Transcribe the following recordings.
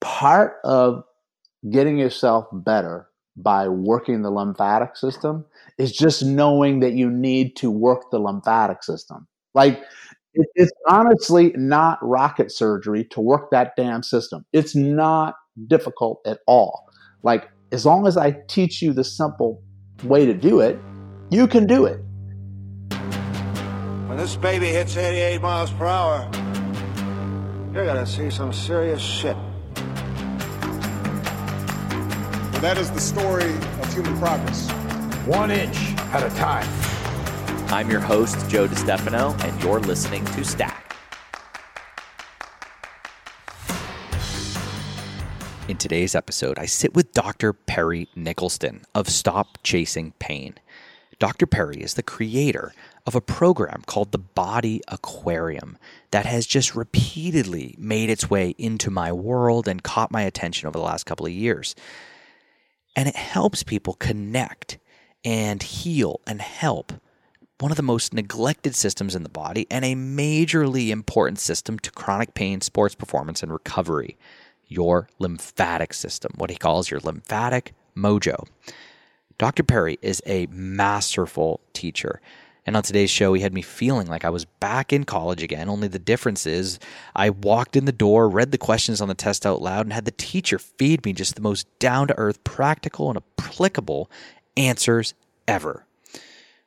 part of getting yourself better by working the lymphatic system is just knowing that you need to work the lymphatic system. Like it's honestly not rocket surgery to work that damn system. It's not difficult at all. Like as long as I teach you the simple way to do it, you can do it. When this baby hits 88 miles per hour, you're gonna see some serious shit. That is the story of human progress. One inch at a time. I'm your host, Joe DiStefano, and you're listening to Stacked. In today's episode, I sit with Dr. Perry Nickelston of Stop Chasing Pain. Dr. Perry is the creator of a program called the Body Aquarium that has just repeatedly made its way into my world and caught my attention over the last couple of years. And it helps people connect and heal and help one of the most neglected systems in the body and a majorly important system to chronic pain, sports performance, and recovery your lymphatic system, what he calls your lymphatic mojo. Dr. Perry is a masterful teacher. And on today's show, he had me feeling like I was back in college again. Only the difference is I walked in the door, read the questions on the test out loud, and had the teacher feed me just the most down to earth, practical, and applicable answers ever.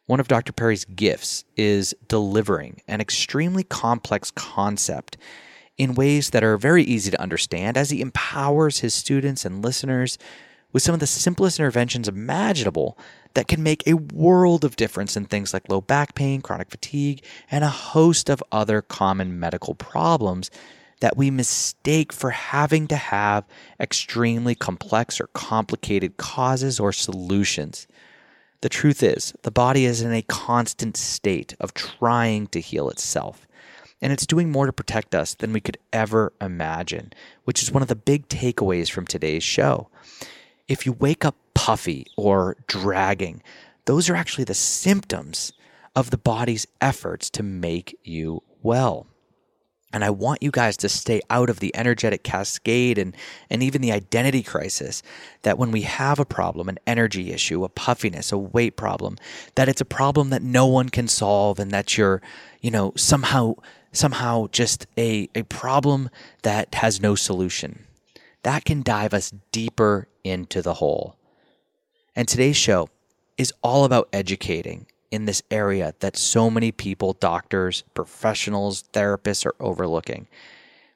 One of Dr. Perry's gifts is delivering an extremely complex concept in ways that are very easy to understand as he empowers his students and listeners with some of the simplest interventions imaginable that can make a world of difference in things like low back pain, chronic fatigue, and a host of other common medical problems that we mistake for having to have extremely complex or complicated causes or solutions. The truth is, the body is in a constant state of trying to heal itself. And it's doing more to protect us than we could ever imagine, which is one of the big takeaways from today's show. If you wake up puffy or dragging, those are actually the symptoms of the body's efforts to make you well. And I want you guys to stay out of the energetic cascade and, and even the identity crisis that when we have a problem, an energy issue, a puffiness, a weight problem, that it's a problem that no one can solve and that you're, you know, somehow, somehow just a, a problem that has no solution. That can dive us deeper into the hole. And today's show is all about educating in this area that so many people, doctors, professionals, therapists are overlooking.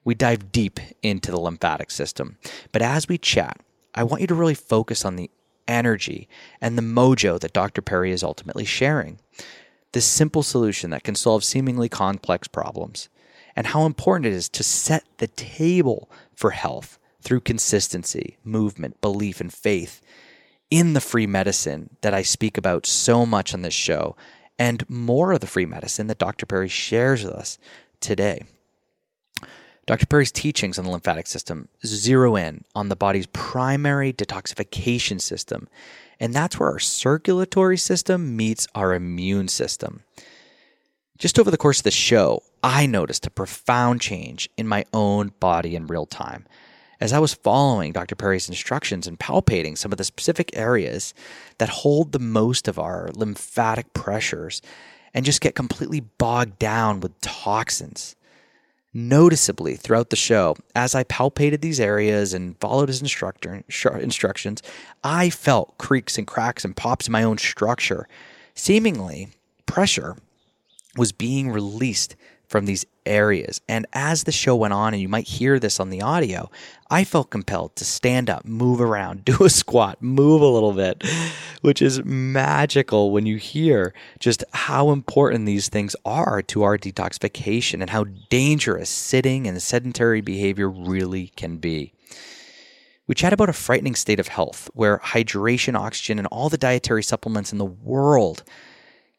We dive deep into the lymphatic system. But as we chat, I want you to really focus on the energy and the mojo that Dr. Perry is ultimately sharing. This simple solution that can solve seemingly complex problems, and how important it is to set the table for health through consistency, movement, belief, and faith in the free medicine that I speak about so much on this show, and more of the free medicine that Dr. Perry shares with us today. Dr. Perry's teachings on the lymphatic system zero in on the body's primary detoxification system, and that's where our circulatory system meets our immune system. Just over the course of the show, I noticed a profound change in my own body in real time as I was following Dr. Perry's instructions and palpating some of the specific areas that hold the most of our lymphatic pressures and just get completely bogged down with toxins. Noticeably throughout the show, as I palpated these areas and followed his instructor, instructions, I felt creaks and cracks and pops in my own structure. Seemingly, pressure was being released from these areas. And as the show went on, and you might hear this on the audio, I felt compelled to stand up, move around, do a squat, move a little bit, which is magical when you hear just how important these things are to our detoxification and how dangerous sitting and sedentary behavior really can be. We chat about a frightening state of health where hydration, oxygen, and all the dietary supplements in the world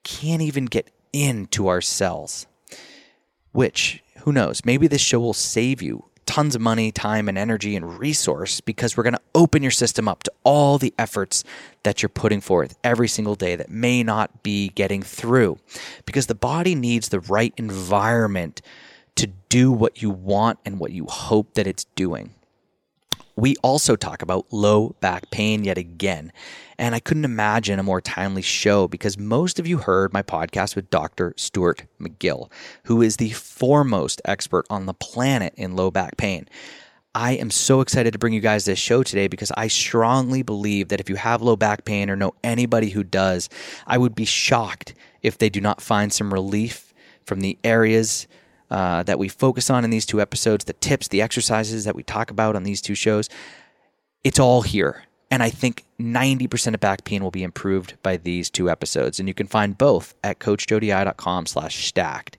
can't even get into our cells which, who knows, maybe this show will save you tons of money, time, and energy and resource because we're going to open your system up to all the efforts that you're putting forth every single day that may not be getting through. Because the body needs the right environment to do what you want and what you hope that it's doing. We also talk about low back pain yet again. And I couldn't imagine a more timely show because most of you heard my podcast with Dr. Stuart McGill, who is the foremost expert on the planet in low back pain. I am so excited to bring you guys this show today because I strongly believe that if you have low back pain or know anybody who does, I would be shocked if they do not find some relief from the areas uh, that we focus on in these two episodes, the tips, the exercises that we talk about on these two shows. It's all here. And I think 90% of back pain will be improved by these two episodes. And you can find both at coachjoed.com slash stacked.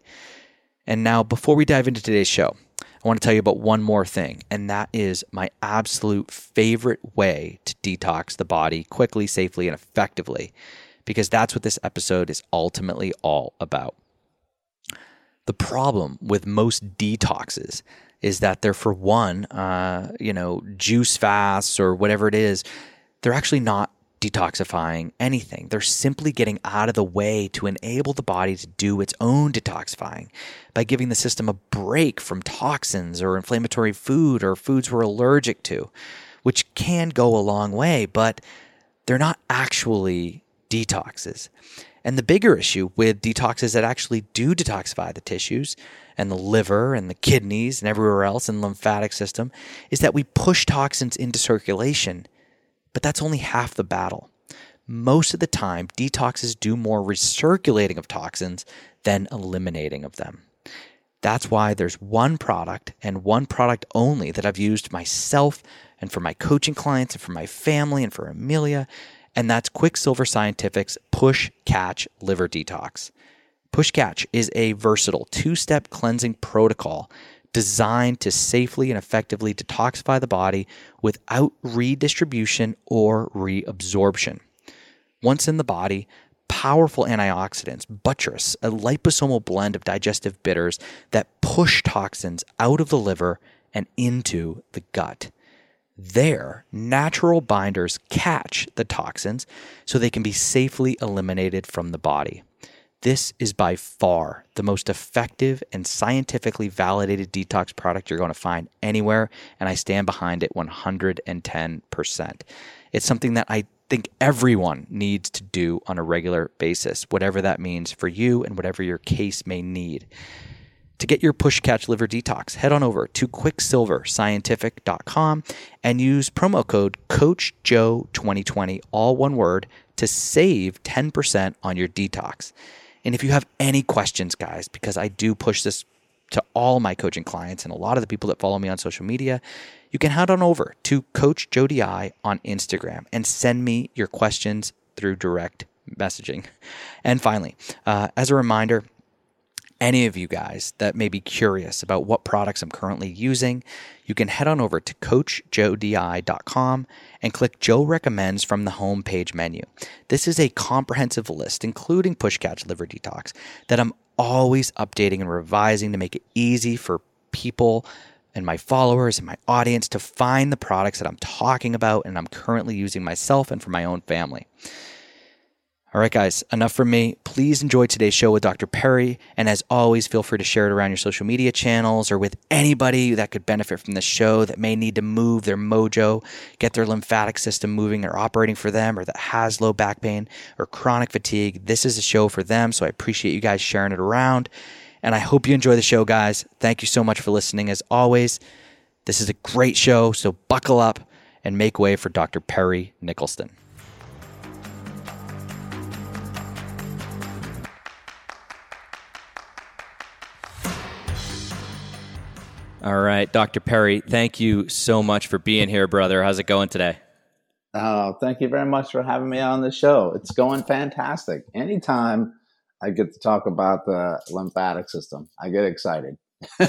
And now, before we dive into today's show, I want to tell you about one more thing, and that is my absolute favorite way to detox the body quickly, safely, and effectively, because that's what this episode is ultimately all about. The problem with most detoxes is that they're, for one, uh, you know, juice fasts or whatever it is, they're actually not detoxifying anything. They're simply getting out of the way to enable the body to do its own detoxifying by giving the system a break from toxins or inflammatory food or foods we're allergic to, which can go a long way, but they're not actually detoxes. And the bigger issue with detoxes that actually do detoxify the tissues and the liver and the kidneys and everywhere else the lymphatic system is that we push toxins into circulation but that's only half the battle. Most of the time, detoxes do more recirculating of toxins than eliminating of them. That's why there's one product and one product only that I've used myself and for my coaching clients and for my family and for Amelia, and that's Quicksilver Scientific's Push Catch Liver Detox. Push Catch is a versatile two step cleansing protocol designed to safely and effectively detoxify the body without redistribution or reabsorption. Once in the body, powerful antioxidants buttress a liposomal blend of digestive bitters that push toxins out of the liver and into the gut. There, natural binders catch the toxins so they can be safely eliminated from the body. This is by far the most effective and scientifically validated detox product you're going to find anywhere, and I stand behind it 110%. It's something that I think everyone needs to do on a regular basis, whatever that means for you and whatever your case may need. To get your push catch liver detox, head on over to quicksilverscientific.com and use promo code CoachJoe2020, all one word, to save 10% on your detox. And if you have any questions, guys, because I do push this to all my coaching clients and a lot of the people that follow me on social media, you can head on over to Coach Jody I on Instagram and send me your questions through direct messaging. And finally, uh, as a reminder, any of you guys that may be curious about what products I'm currently using, you can head on over to coachjoed.com and click Joe Recommends from the homepage menu. This is a comprehensive list, including Pushcatch Liver Detox, that I'm always updating and revising to make it easy for people and my followers and my audience to find the products that I'm talking about and I'm currently using myself and for my own family. All right, guys, enough from me. Please enjoy today's show with Dr. Perry. And as always, feel free to share it around your social media channels or with anybody that could benefit from the show that may need to move their mojo, get their lymphatic system moving or operating for them, or that has low back pain or chronic fatigue. This is a show for them. So I appreciate you guys sharing it around. And I hope you enjoy the show, guys. Thank you so much for listening. As always, this is a great show. So buckle up and make way for Dr. Perry Nickelston. All right, Dr. Perry, thank you so much for being here, brother. How's it going today? Oh, thank you very much for having me on the show. It's going fantastic. Anytime I get to talk about the lymphatic system, I get excited.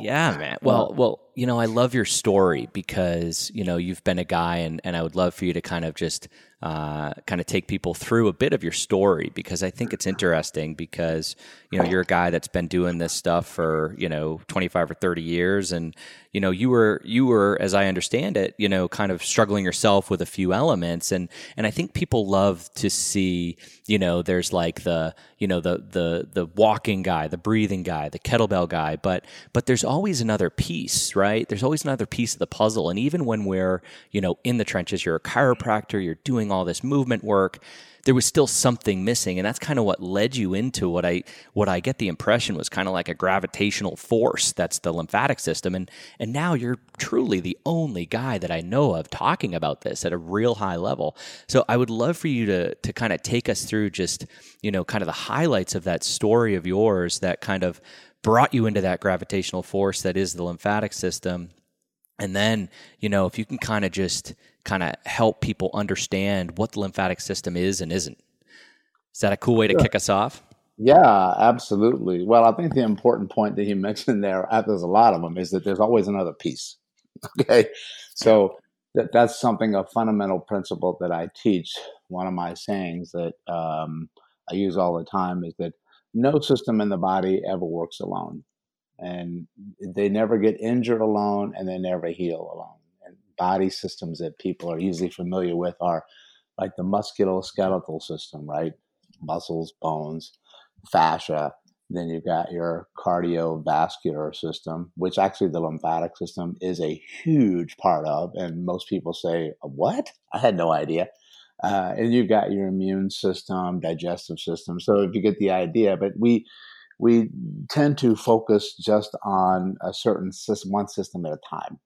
yeah, man. Well, well, you know, I love your story because you know you've been a guy, and and I would love for you to kind of just uh, kind of take people through a bit of your story because I think it's interesting because you know you're a guy that's been doing this stuff for you know 25 or 30 years and you know you were you were as I understand it you know kind of struggling yourself with a few elements and and I think people love to see you know there's like the you know the the the walking guy the breathing guy the kettlebell guy but but there's always another piece right right? There's always another piece of the puzzle. And even when we're, you know, in the trenches, you're a chiropractor, you're doing all this movement work, there was still something missing and that's kind of what led you into what i what i get the impression was kind of like a gravitational force that's the lymphatic system and and now you're truly the only guy that i know of talking about this at a real high level so i would love for you to to kind of take us through just you know kind of the highlights of that story of yours that kind of brought you into that gravitational force that is the lymphatic system and then, you know, if you can kind of just kind of help people understand what the lymphatic system is and isn't. Is that a cool way to kick us off? Yeah, absolutely. Well, I think the important point that he mentioned there, there's a lot of them, is that there's always another piece. Okay. So that, that's something, a fundamental principle that I teach. One of my sayings that um, I use all the time is that no system in the body ever works alone and they never get injured alone and they never heal alone. And body systems that people are usually familiar with are like the musculoskeletal system, right? Muscles, bones, fascia. Then you've got your cardiovascular system, which actually the lymphatic system is a huge part of. And most people say, What? I had no idea. Uh, and you've got your immune system, digestive system. So if you get the idea, but we, we tend to focus just on a certain system, one system at a time.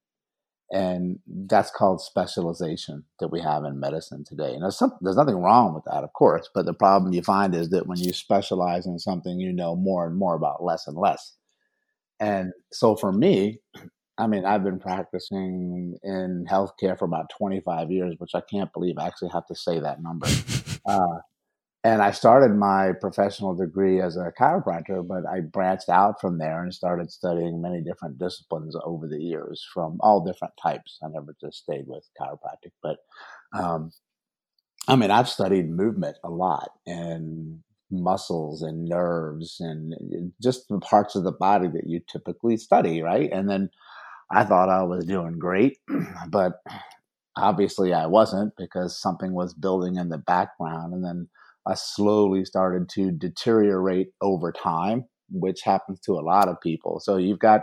And that's called specialization that we have in medicine today. And there's, some, there's nothing wrong with that, of course. But the problem you find is that when you specialize in something, you know more and more about less and less. And so for me, I mean, I've been practicing in healthcare for about 25 years, which I can't believe I actually have to say that number. Uh, and I started my professional degree as a chiropractor, but I branched out from there and started studying many different disciplines over the years from all different types. I never just stayed with chiropractic, but um, I mean, I've studied movement a lot and muscles and nerves and just the parts of the body that you typically study, right? And then I thought I was doing great, but obviously I wasn't because something was building in the background. And then I slowly started to deteriorate over time, which happens to a lot of people. So you've got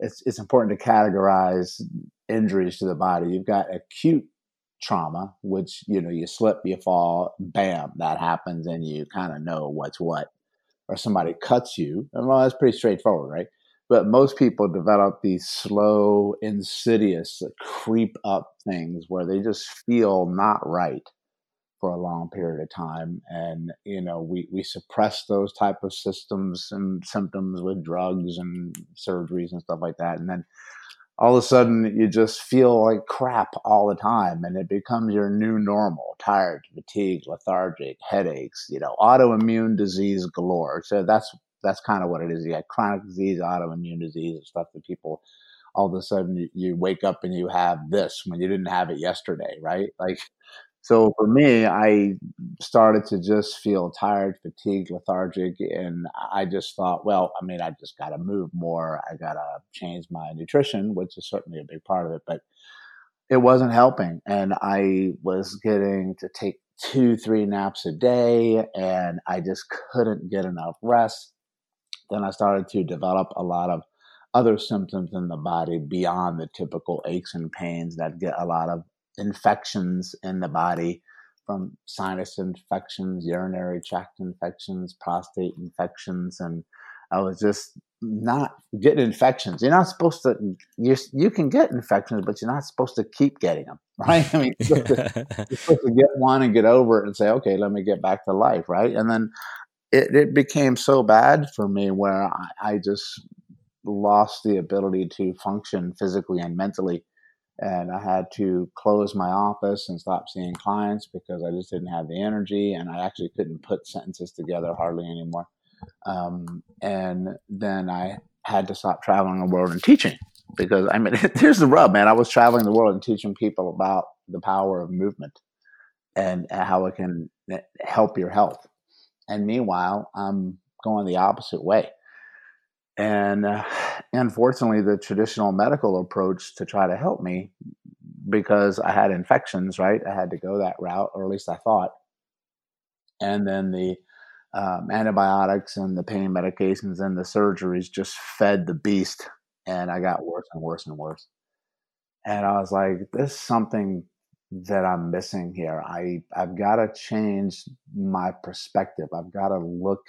it's it's important to categorize injuries to the body. You've got acute trauma, which you know you slip, you fall, bam, that happens, and you kind of know what's what. Or somebody cuts you, well, that's pretty straightforward, right? But most people develop these slow, insidious, creep up things where they just feel not right for a long period of time. And you know we we suppress those type of systems and symptoms with drugs and surgeries and stuff like that. And then all of a sudden you just feel like crap all the time and it becomes your new normal. Tired fatigued lethargic headaches you know autoimmune disease galore. So that's that's kind of what it is you got chronic disease autoimmune disease and stuff that people all of a sudden you, wake up and you have this when you didn't have it yesterday right like so for me, I started to just feel tired, fatigued, lethargic, and I just thought, well, I mean, I just got to move more. I got to change my nutrition, which is certainly a big part of it, but it wasn't helping. And I was getting to take two, three naps a day, and I just couldn't get enough rest. Then I started to develop a lot of other symptoms in the body beyond the typical aches and pains that get a lot of infections in the body from sinus infections, urinary tract infections, prostate infections, and I was just not getting infections. You're not supposed to. You you can get infections, but you're not supposed to keep getting them, right? I mean, you're supposed, to, you're supposed to get one and get over it and say, okay, let me get back to life, right? And then it, it became so bad for me where I, I just lost the ability to function physically and mentally and I had to close my office and stop seeing clients because I just didn't have the energy, and I actually couldn't put sentences together hardly anymore. Um, and then I had to stop traveling the world and teaching because I mean, here's the rub, man. I was traveling the world and teaching people about the power of movement and how it can eh, help your health. And meanwhile, I'm going the opposite way. And uh, unfortunately, the traditional medical approach to try to help me, because I had infections, right? I had to go that route, or at least I thought. And then the um, antibiotics and the pain medications and the surgeries just fed the beast and I got worse and worse and worse. And I was like, "There's something that I'm missing here. I I've got to change my perspective. I've got to look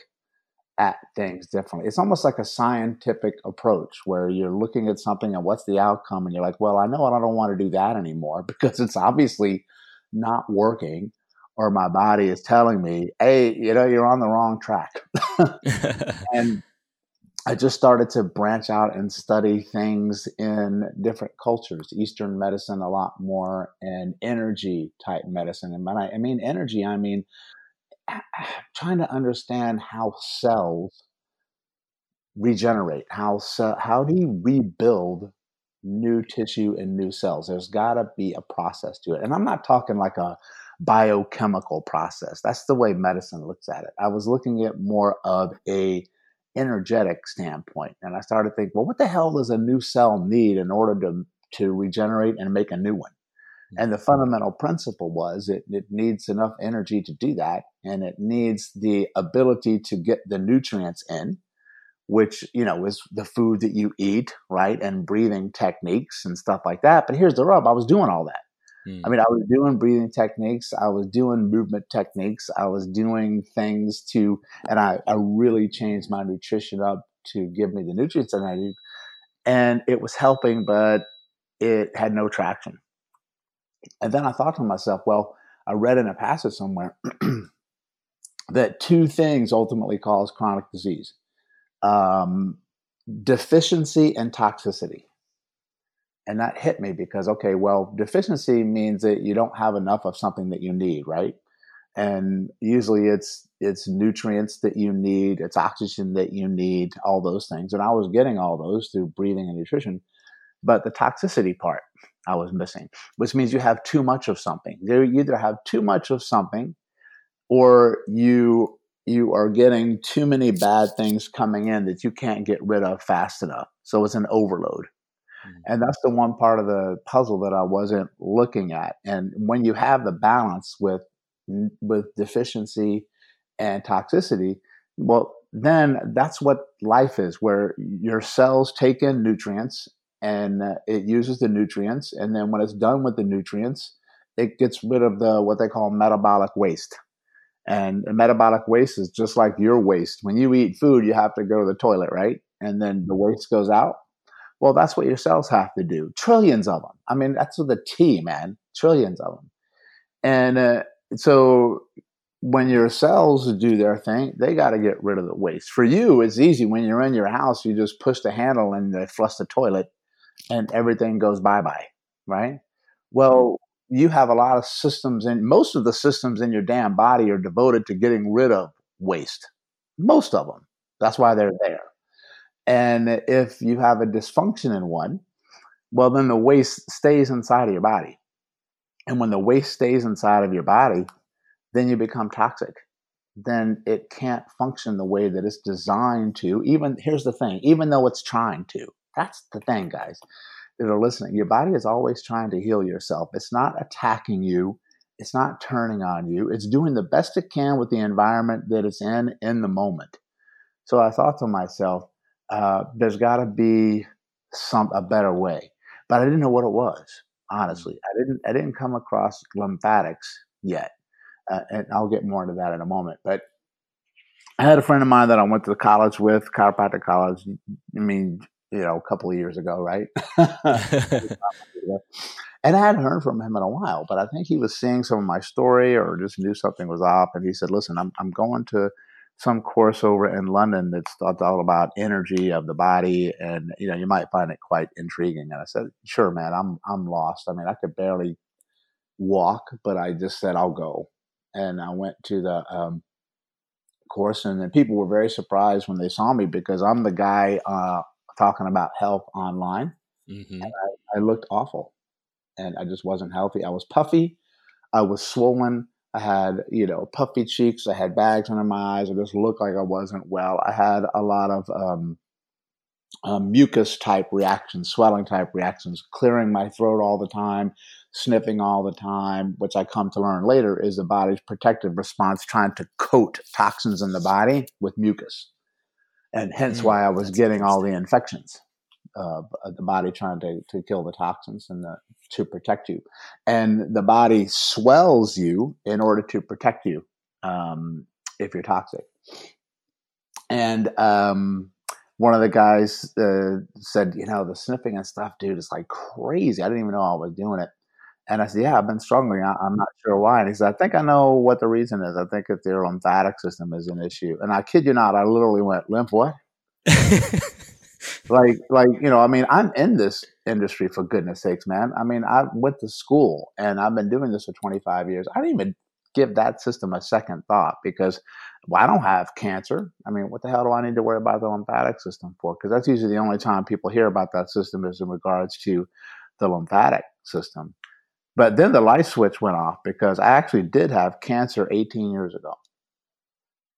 at things differently. It's almost like a scientific approach where you're looking at something and what's the outcome, and you're like, well, I know I don't want to do that anymore because it's obviously not working, or my body is telling me, hey, you know, you're on the wrong track. and I just started to branch out and study things in different cultures, Eastern medicine a lot more, and energy type medicine. And when I, I mean energy, I mean trying to understand how cells regenerate. How how do you rebuild new tissue and new cells? There's got to be a process to it, and I'm not talking like a biochemical process. That's the way medicine looks at it. I was looking at more of a energetic standpoint, and I started thinking, well, what the hell does a new cell need in order to to regenerate and make a new one? And the mm-hmm. fundamental principle was it, it needs enough energy to do that, and it needs the ability to get the nutrients in, which, you know, is the food that you eat, right? And breathing techniques and stuff like that. But here's the rub I was doing all that. Mm. I mean, I was doing breathing techniques, I was doing movement techniques, I was doing things to, and I, I really changed my nutrition up to give me the nutrients that I need. And it was helping, but it had no traction. And then I thought to myself, well, I read in a passage somewhere that two things ultimately cause chronic disease um, deficiency and toxicity. And that hit me because, okay, well, deficiency means that you don't have enough of something that you need, right? And usually it's it's nutrients that you need, it's oxygen that you need, all those things. And I was getting all those through breathing and nutrition. But the toxicity part, I was missing, which means you have too much of something. You either have too much of something or you you are getting too many bad things coming in that you can't get rid of fast enough. So it's an overload. Mm-hmm. And that's the one part of the puzzle that I wasn't looking at. And when you have the balance with with deficiency and toxicity, well, then that's what life is, where your cells take in nutrients and uh, it uses the nutrients. And then when it's done with the nutrients, it gets rid of the what they call metabolic waste. And metabolic waste is just like your waste. When you eat food, you have to go to the toilet, right? And then the waste goes out. Well, that's what your cells have to do. Trillions of them. I mean, that's with a T, man. Trillions of them. And uh, so when your cells do their thing, they got to get rid of the waste. For you, it's easy. When you're in your house, you just push the handle and they flush the toilet and everything goes bye bye, right? Well, you have a lot of systems, and most of the systems in your damn body are devoted to getting rid of waste. Most of them. That's why they're there. And if you have a dysfunction in one, well, then the waste stays inside of your body. And when the waste stays inside of your body, then you become toxic. Then it can't function the way that it's designed to. Even here's the thing, even though it's trying to, that's the thing, guys, that are listening. Your body is always trying to heal yourself. It's not attacking you. It's not turning on you. It's doing the best it can with the environment that it's in in the moment. So I thought to myself, uh, there's got to be some a better way, but I didn't know what it was. Honestly, I didn't. I didn't come across lymphatics yet, uh, and I'll get more into that in a moment. But I had a friend of mine that I went to college with, chiropractic college. I mean, you know, a couple of years ago, right? and I hadn't heard from him in a while, but I think he was seeing some of my story or just knew something was off. And he said, listen, I'm, I'm going to some course over in London that's all about energy of the body. And, you know, you might find it quite intriguing. And I said, sure, man, I'm, I'm lost. I mean, I could barely walk, but I just said, I'll go. And I went to the, um, course and then people were very surprised when they saw me because I'm the guy uh, talking about health online. Mm-hmm. I, I, looked awful and I just wasn't healthy. I was puffy. I was swollen. I had, you know, puffy cheeks. I had bags under my eyes. I just looked like I wasn't well. I had a lot of um, um, mucus type reactions, swelling type reactions, clearing my throat all the time, sniffing all the time, which I come to learn later is the body's protective response trying to coat toxins in the body with mucus and hence mm, why I was getting all the infections. Uh, the body trying to, to kill the toxins and the, to protect you. And the body swells you in order to protect you um, if you're toxic. And um, one of the guys uh, said, you know, the sniffing and stuff, dude, is like crazy. I didn't even know I was doing it. And I said, yeah, I've been struggling. I, am not sure why. And he said, I think I know what the reason is. I think that their lymphatic system is an issue. And I kid you not, I literally went, lymph what? like, like you know, I mean, I'm in this industry for goodness sakes, man. I mean, I went to school and I've been doing this for 25 years. I didn't even give that system a second thought because well, I don't have cancer. I mean, what the hell do I need to worry about the lymphatic system for? Because that's usually the only time people hear about that system is in regards to the lymphatic system. But then the light switch went off because I actually did have cancer 18 years ago.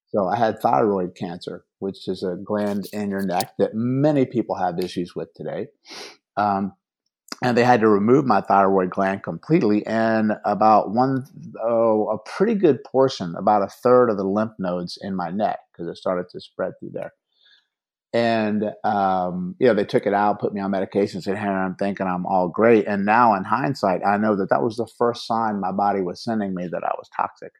So I had thyroid cancer, which is a gland in your neck that many people have issues with today. Um, and they had to remove my thyroid gland completely and about one oh, a pretty good portion about a third of the lymph nodes in my neck because it started to spread through there and um, you know they took it out, put me on medication, said, "Hey, I'm thinking I'm all great." And now, in hindsight, I know that that was the first sign my body was sending me that I was toxic.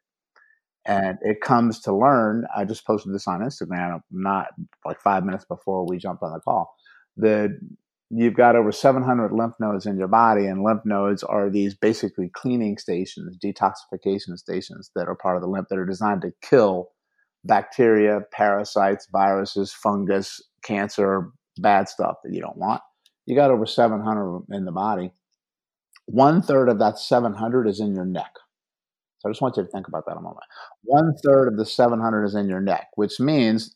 And it comes to learn. I just posted this on Instagram, not like five minutes before we jumped on the call. That you've got over 700 lymph nodes in your body, and lymph nodes are these basically cleaning stations, detoxification stations that are part of the lymph that are designed to kill bacteria, parasites, viruses, fungus, cancer, bad stuff that you don't want. You got over 700 in the body. One third of that 700 is in your neck. So I just want you to think about that a moment. One third of the 700 is in your neck, which means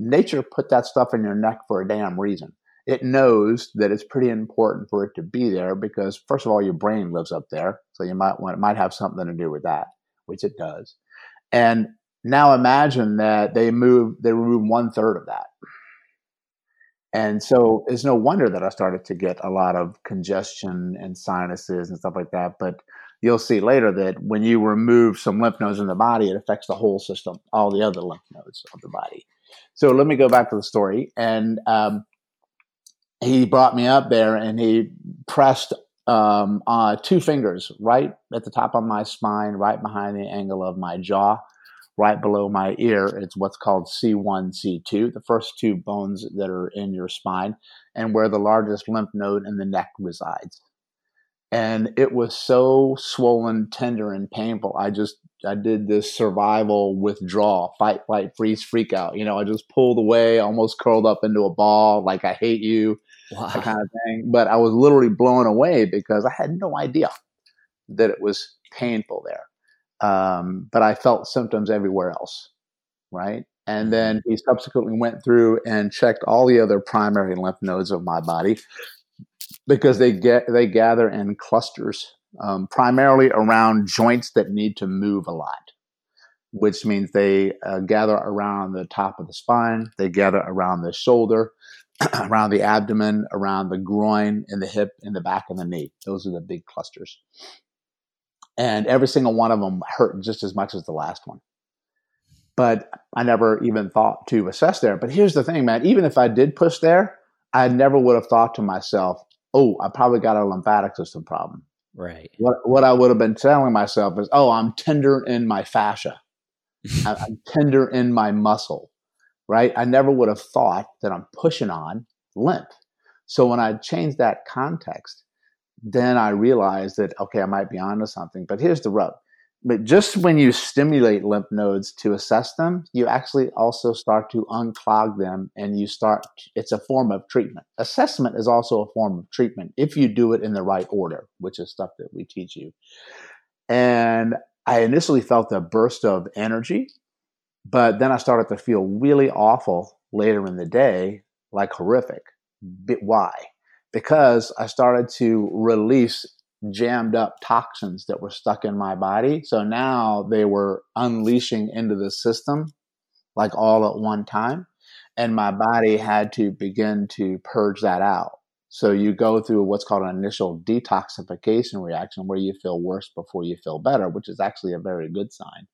nature put that stuff in your neck for a damn reason. It knows that it's pretty important for it to be there because, first of all, your brain lives up there, so you might want it might have something to do with that, which it does. And now imagine that they move, they remove one third of that. And so it's no wonder that I started to get a lot of congestion and sinuses and stuff like that. But you'll see later that when you remove some lymph nodes in the body, it affects the whole system, all the other lymph nodes of the body. So let me go back to the story. And um, he brought me up there and he pressed um, uh, two fingers right at the top of my spine, right behind the angle of my jaw right below my ear. It's what's called C1, C2, the first two bones that are in your spine, and where the largest lymph node in the neck resides. And it was so swollen, tender, and painful. I just I did this survival withdrawal, fight, flight, freeze, freak out. You know, I just pulled away, almost curled up into a ball, like I hate you, wow. that kind of thing. But I was literally blown away because I had no idea that it was painful there. Um, but I felt symptoms everywhere else, right? And mm-hmm. then he subsequently went through and checked all the other primary lymph nodes of my body because they get they gather in clusters, um, primarily around joints that need to move a lot, which means they uh, gather around the top of the spine, they gather around the shoulder, around the abdomen, around the groin, and the hip, and the back of the knee. Those are the big clusters and every single one of them hurt just as much as the last one. But I never even thought to assess there. But here's the thing, man. Even if I did push there, I never would have thought to myself, "Oh, I probably got a lymphatic system problem." Right. What what I would have been telling myself is, "Oh, I'm tender in my fascia. I'm tender in my muscle." Right. I never would have thought that I'm pushing on lymph. So when I changed that context, then I realized that, okay, I might be onto something. But here's the rub. But just when you stimulate lymph nodes to assess them, you actually also start to unclog them and you start, it's a form of treatment. Assessment is also a form of treatment if you do it in the right order, which is stuff that we teach you. And I initially felt a burst of energy, but then I started to feel really awful later in the day, like horrific. Why? because I started to release jammed up toxins that were stuck in my body. So now they were unleashing into the system like all at one time. And my body had to begin to purge that out. So you go through what's called an initial detoxification reaction where you feel worse before you feel better, which is actually a very good sign.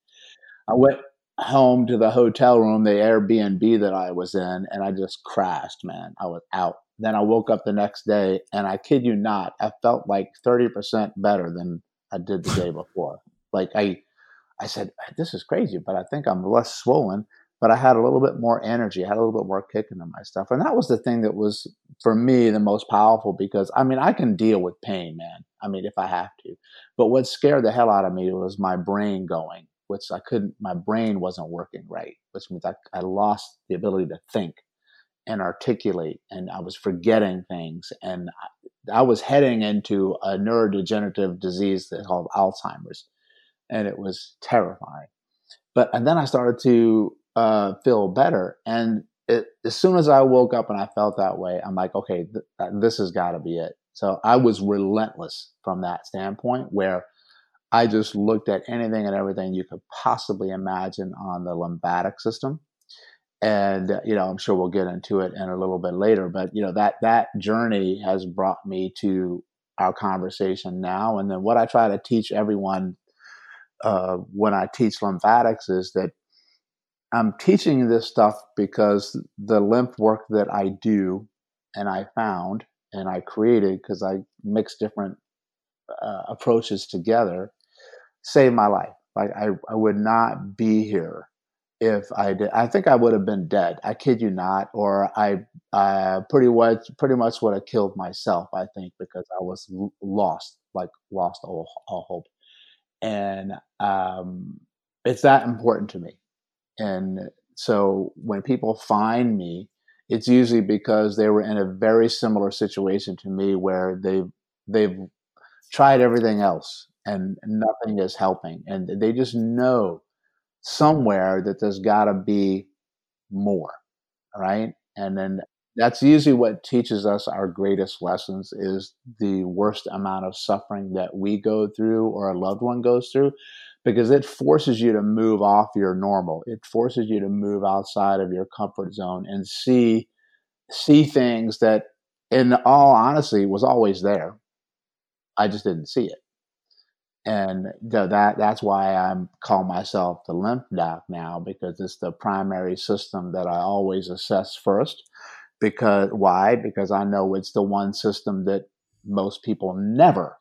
I went home to the hotel room, the Airbnb that I was in, and I just crashed, man. I was out then I woke up the next day, and I kid you not, I felt like thirty percent better than I did the day before. Like I, I said, this is crazy, but I think I'm less swollen. But I had a little bit more energy, I had a little bit more kick into my stuff, and that was the thing that was for me the most powerful because I mean I can deal with pain, man. I mean if I have to, but what scared the hell out of me was my brain going, which I couldn't. My brain wasn't working right, which means I, I lost the ability to think and articulate, and I was forgetting things, and I, was heading into a neurodegenerative disease called Alzheimer's, and it was terrifying. But and then I started to uh, feel better, and it, as soon as I woke up and I felt that way, I'm like, okay, th- this has got to be it. So I was relentless from that standpoint, where I just looked at anything and everything you could possibly imagine on the lymphatic system and you know i'm sure we'll get into it in a little bit later but you know that that journey has brought me to our conversation now. And then what i try to teach everyone uh, when i teach lymphatics is that i'm teaching this stuff because the lymph work that i do and i found and i created because i mix different uh, approaches together saved my life. Like I, I would not be here if I did. I think I would have been dead. I kid you not, or I, I pretty much pretty much would have killed myself. I think because I was lost, like lost all, all hope, and um, it's that important to me. And so when people find me, it's usually because they were in a very similar situation to me, where they've they've tried everything else and nothing is helping, and they just know somewhere that there's got to be more, right? And then that's usually what teaches us our greatest lessons is the worst amount of suffering that we go through or a loved one goes through because it forces you to move off your normal. It forces you to move outside of your comfort zone and see see things that in all honesty was always there. I just didn't see it and that that's why I'm call myself the lymph doc now because it's the primary system that I always assess first. Because why? Because I know it's the one system that most people never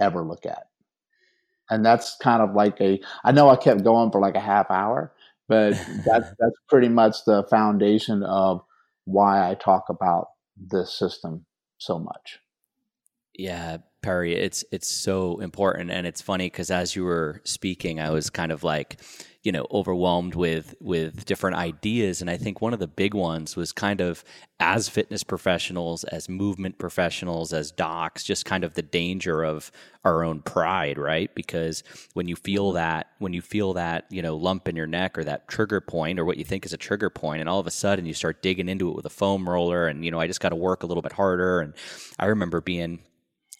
ever look at, and that's kind of like a. I know I kept going for like a half hour, but that's that's pretty much the foundation of why I talk about this system so much. Yeah, Perry, it's it's so important, and it's funny because as you were speaking, I was kind of like, you know, overwhelmed with with different ideas, and I think one of the big ones was kind of as fitness professionals, as movement professionals, as docs, just kind of the danger of our own pride, right? Because when you feel that, when you feel that, you know, lump in your neck or that trigger point or what you think is a trigger point, and all of a sudden you start digging into it with a foam roller, and you know, I just got to work a little bit harder, and I remember being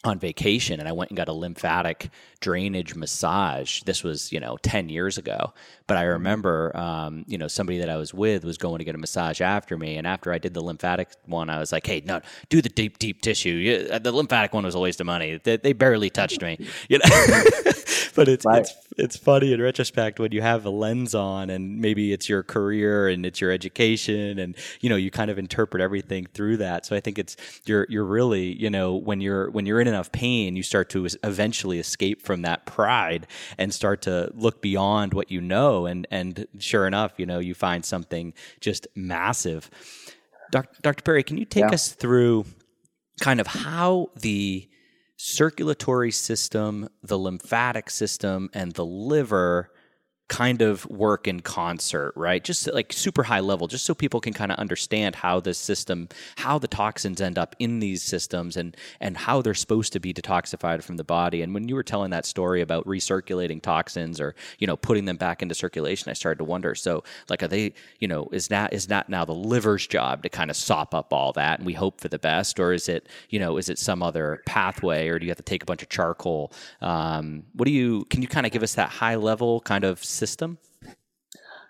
on vacation and I went and got a lymphatic drainage massage. This was, you know, 10 years ago. But I mm-hmm. remember, um, you know, somebody that I was with was going to get a massage after me. And after I did the lymphatic one, I was like, hey, no, do the deep, deep tissue. The lymphatic one was a waste of money. They, they barely touched me, you know. but it's, right. it's, it's funny in retrospect when you have a lens on and maybe it's your career and it's your education and, you know, you kind of interpret everything through that. So I think it's, you're, you're really, you know, when you're, when you're in enough pain, you start to eventually escape from that pride and start to look beyond what you know. And, and sure enough, you know, you find something just massive. Dr. Dr. Perry, can you take yeah. us through kind of how the circulatory system, the lymphatic system, and the liver kind of work in concert, right? Just like super high level, just so people can kind of understand how this system, how the toxins end up in these systems and and how they're supposed to be detoxified from the body. And when you were telling that story about recirculating toxins or, you know, putting them back into circulation, I started to wonder, so like are they, you know, is that is that now the liver's job to kind of sop up all that and we hope for the best or is it, you know, is it some other pathway or do you have to take a bunch of charcoal? Um, what do you can you kind of give us that high level kind of system?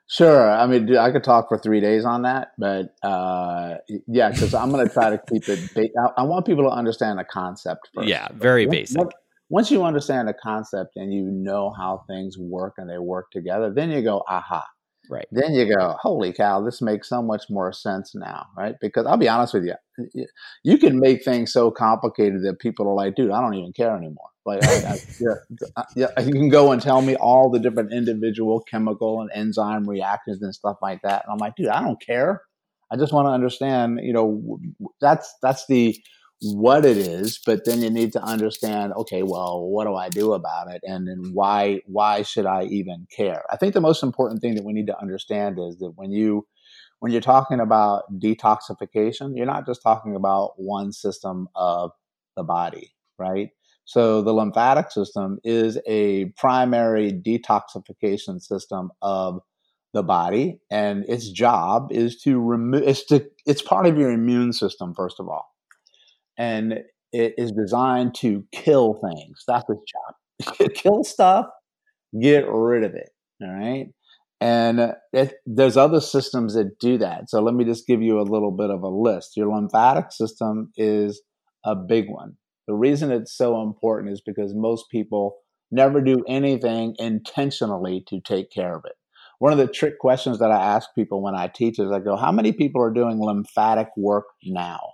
Sure. I mean, I could talk for three days on that, but uh, yeah, because I'm going to try to keep it. Ba- I, want people to understand the concept first. Yeah, very basic. Once you understand the concept and you know how things work and they work together, then you go, aha. Right. Then you go, holy cow, this makes so much more sense now, right? Because I'll be honest with you, you can make things so complicated that people are like, dude, I don't even care anymore. Like, I, I, yeah, uh, yeah, you can go and tell me all the different individual chemical and enzyme reactions and stuff like that, and I'm like, dude, I don't care. I just want to understand, you know, that's that's the what it is, but then you need to understand, okay, well, what do I do about it? And then why why should I even care? I think the most important thing that we need to understand is that when you when you're talking about detoxification, you're not just talking about one system of the body, right? So the lymphatic system is a primary detoxification system of the body, and its job is to remove. It's to. It's part of your immune system, first of all and it is designed to kill things. That's its job. kill stuff, get rid of it. All right. And it, there's other systems that do that. So let me just give you a little bit of a list. Your lymphatic system is a big one. The reason it's so important is because most people never do anything intentionally to take care of it. One of the trick questions that I ask people when I teach is I go, How many people are doing lymphatic work now?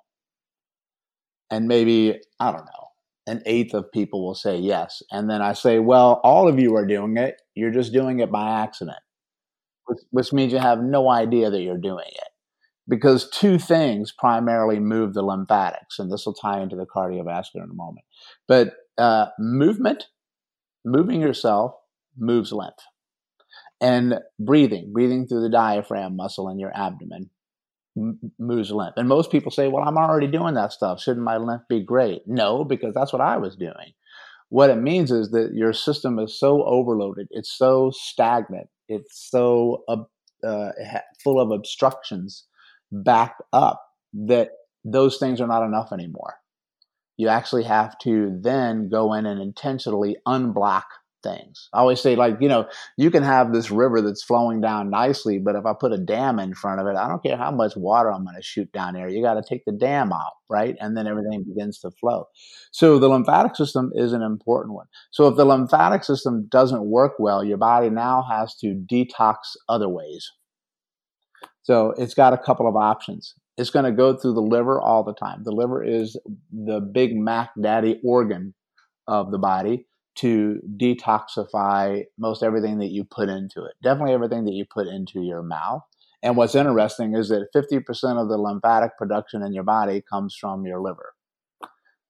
And maybe I don't know, an eighth of people will say yes. And then I say, well, all of you are doing it. You're just doing it by accident, which, which means you have no idea that you're doing it. Because two things primarily move the lymphatics, and this will tie into the cardiovascular in a moment. But uh, movement, moving yourself, moves lymph. And breathing, breathing through the diaphragm muscle in your abdomen, moves lymph. And most people say, well, I'm already doing that stuff. Shouldn't my lymph be great? No, because that's what I was doing. What it means is that your system is so overloaded, it's so stagnant, it's so uh, full of obstructions backed up that those things are not enough anymore. You actually have to then go in and intentionally unblock things. I always say, like, you know, you can have this river that's flowing down nicely, but if I put a dam in front of it, I don't care how much water I'm going to shoot down there. You got to take the dam out, right? And then everything begins to flow. So the lymphatic system is an important one. So if the lymphatic system doesn't work well, your body now has to detox other ways. So it's got a couple of options. It's going to go through the liver all the time. The liver is the big Mac Daddy organ of the body to detoxify most everything that you put into it. Definitely everything that you put into your mouth. And what's interesting is that 50% of the lymphatic production in your body comes from your liver.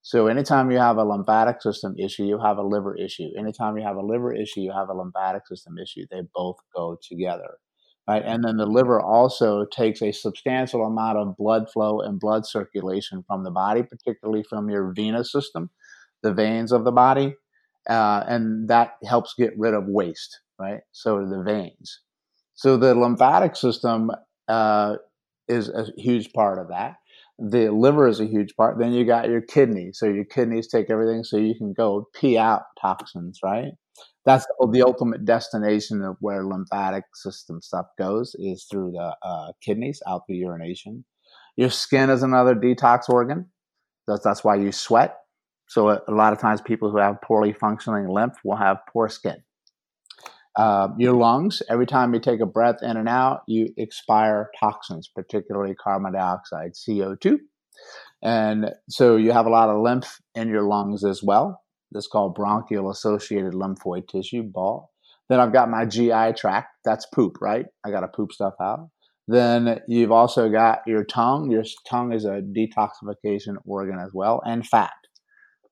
So anytime you have a lymphatic system issue, you have a liver issue. Anytime you have a liver issue, you have a lymphatic system issue. They both go together. Right? And then the liver also takes a substantial amount of blood flow and blood circulation from the body, particularly from your venous system, the veins of the body, uh, and that helps get rid of waste, right? So the veins. So the lymphatic system uh, is a huge part of that. The liver is a huge part. Then you got your kidneys. So your kidneys take everything so you can go pee out toxins, right? That's the ultimate destination of where lymphatic system stuff goes is through the uh, kidneys, out through urination. Your skin is another detox organ. That's, that's why you sweat so a, a, lot of times people who have poorly functioning lymph will have poor skin. Uh, your lungs, every time you take a breath in and out, you expire toxins, particularly carbon dioxide, CO2. And so you have a lot of lymph in your lungs as well. This called bronchial associated lymphoid tissue, BALT. Then I've got my GI tract. That's poop, right? I got to poop stuff out. Then you've also got your tongue. Your tongue is a detoxification organ as well, and fat.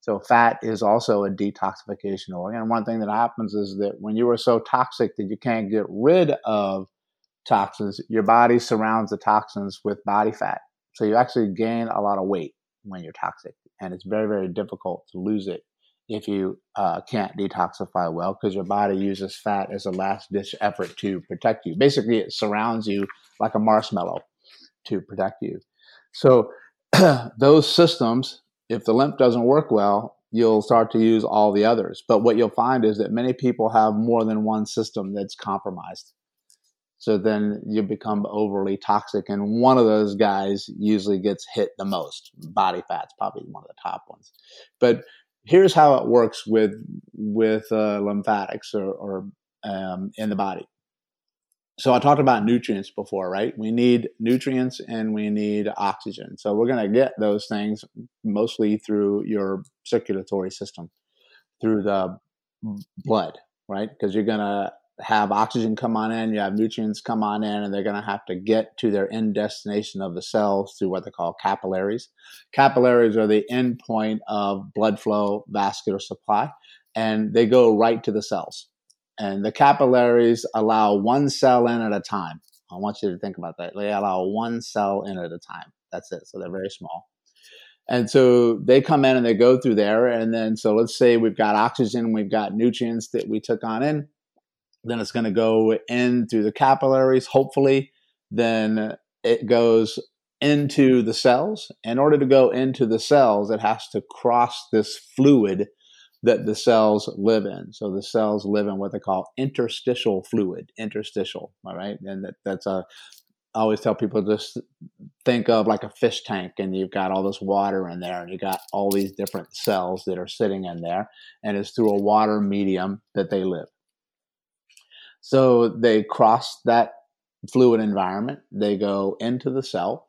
So fat is also a detoxification organ. One thing that happens is that when you are so toxic that you can't get rid of toxins, your body surrounds the toxins with body fat. So you actually gain a lot of weight when you're toxic. And it's very, very difficult to lose it if you uh, can't detoxify well because your body uses fat as a last ditch effort to protect you. Basically, it surrounds you like a marshmallow to protect you. So those systems if the lymph doesn't work well, you'll start to use all the others. But what you'll find is that many people have more than one system that's compromised. So then you become overly toxic, and one of those guys usually gets hit the most. Body fat's probably one of the top ones. But here's how it works with with uh, lymphatics or, or um, in the body. So I talked about nutrients before, right? We need nutrients and we need oxygen. So we're going to get those things mostly through your circulatory system, through the blood, right? Because you're going to have oxygen come on in, you have nutrients come on in, and they're going to have to get to their end destination of the cells through what they call capillaries. Capillaries are the end point of blood flow, vascular supply, and they go right to the cells. And the capillaries allow one cell in at a time. I want you to think about that. They allow one cell in at a time. That's it. So they're very small. And so they come in and they go through there. And then, so let's say we've got oxygen, we've got nutrients that we took on in. Then it's going to go in through the capillaries, hopefully. Then it goes into the cells. In order to go into the cells, it has to cross this fluid that the cells live in. So the cells live in what they call interstitial fluid, interstitial, all right? And that, that's a, I always tell people just think of like a fish tank and you've got all this water in there and you got all these different cells that are sitting in there and it's through a water medium that they live. So they cross that fluid environment, they go into the cell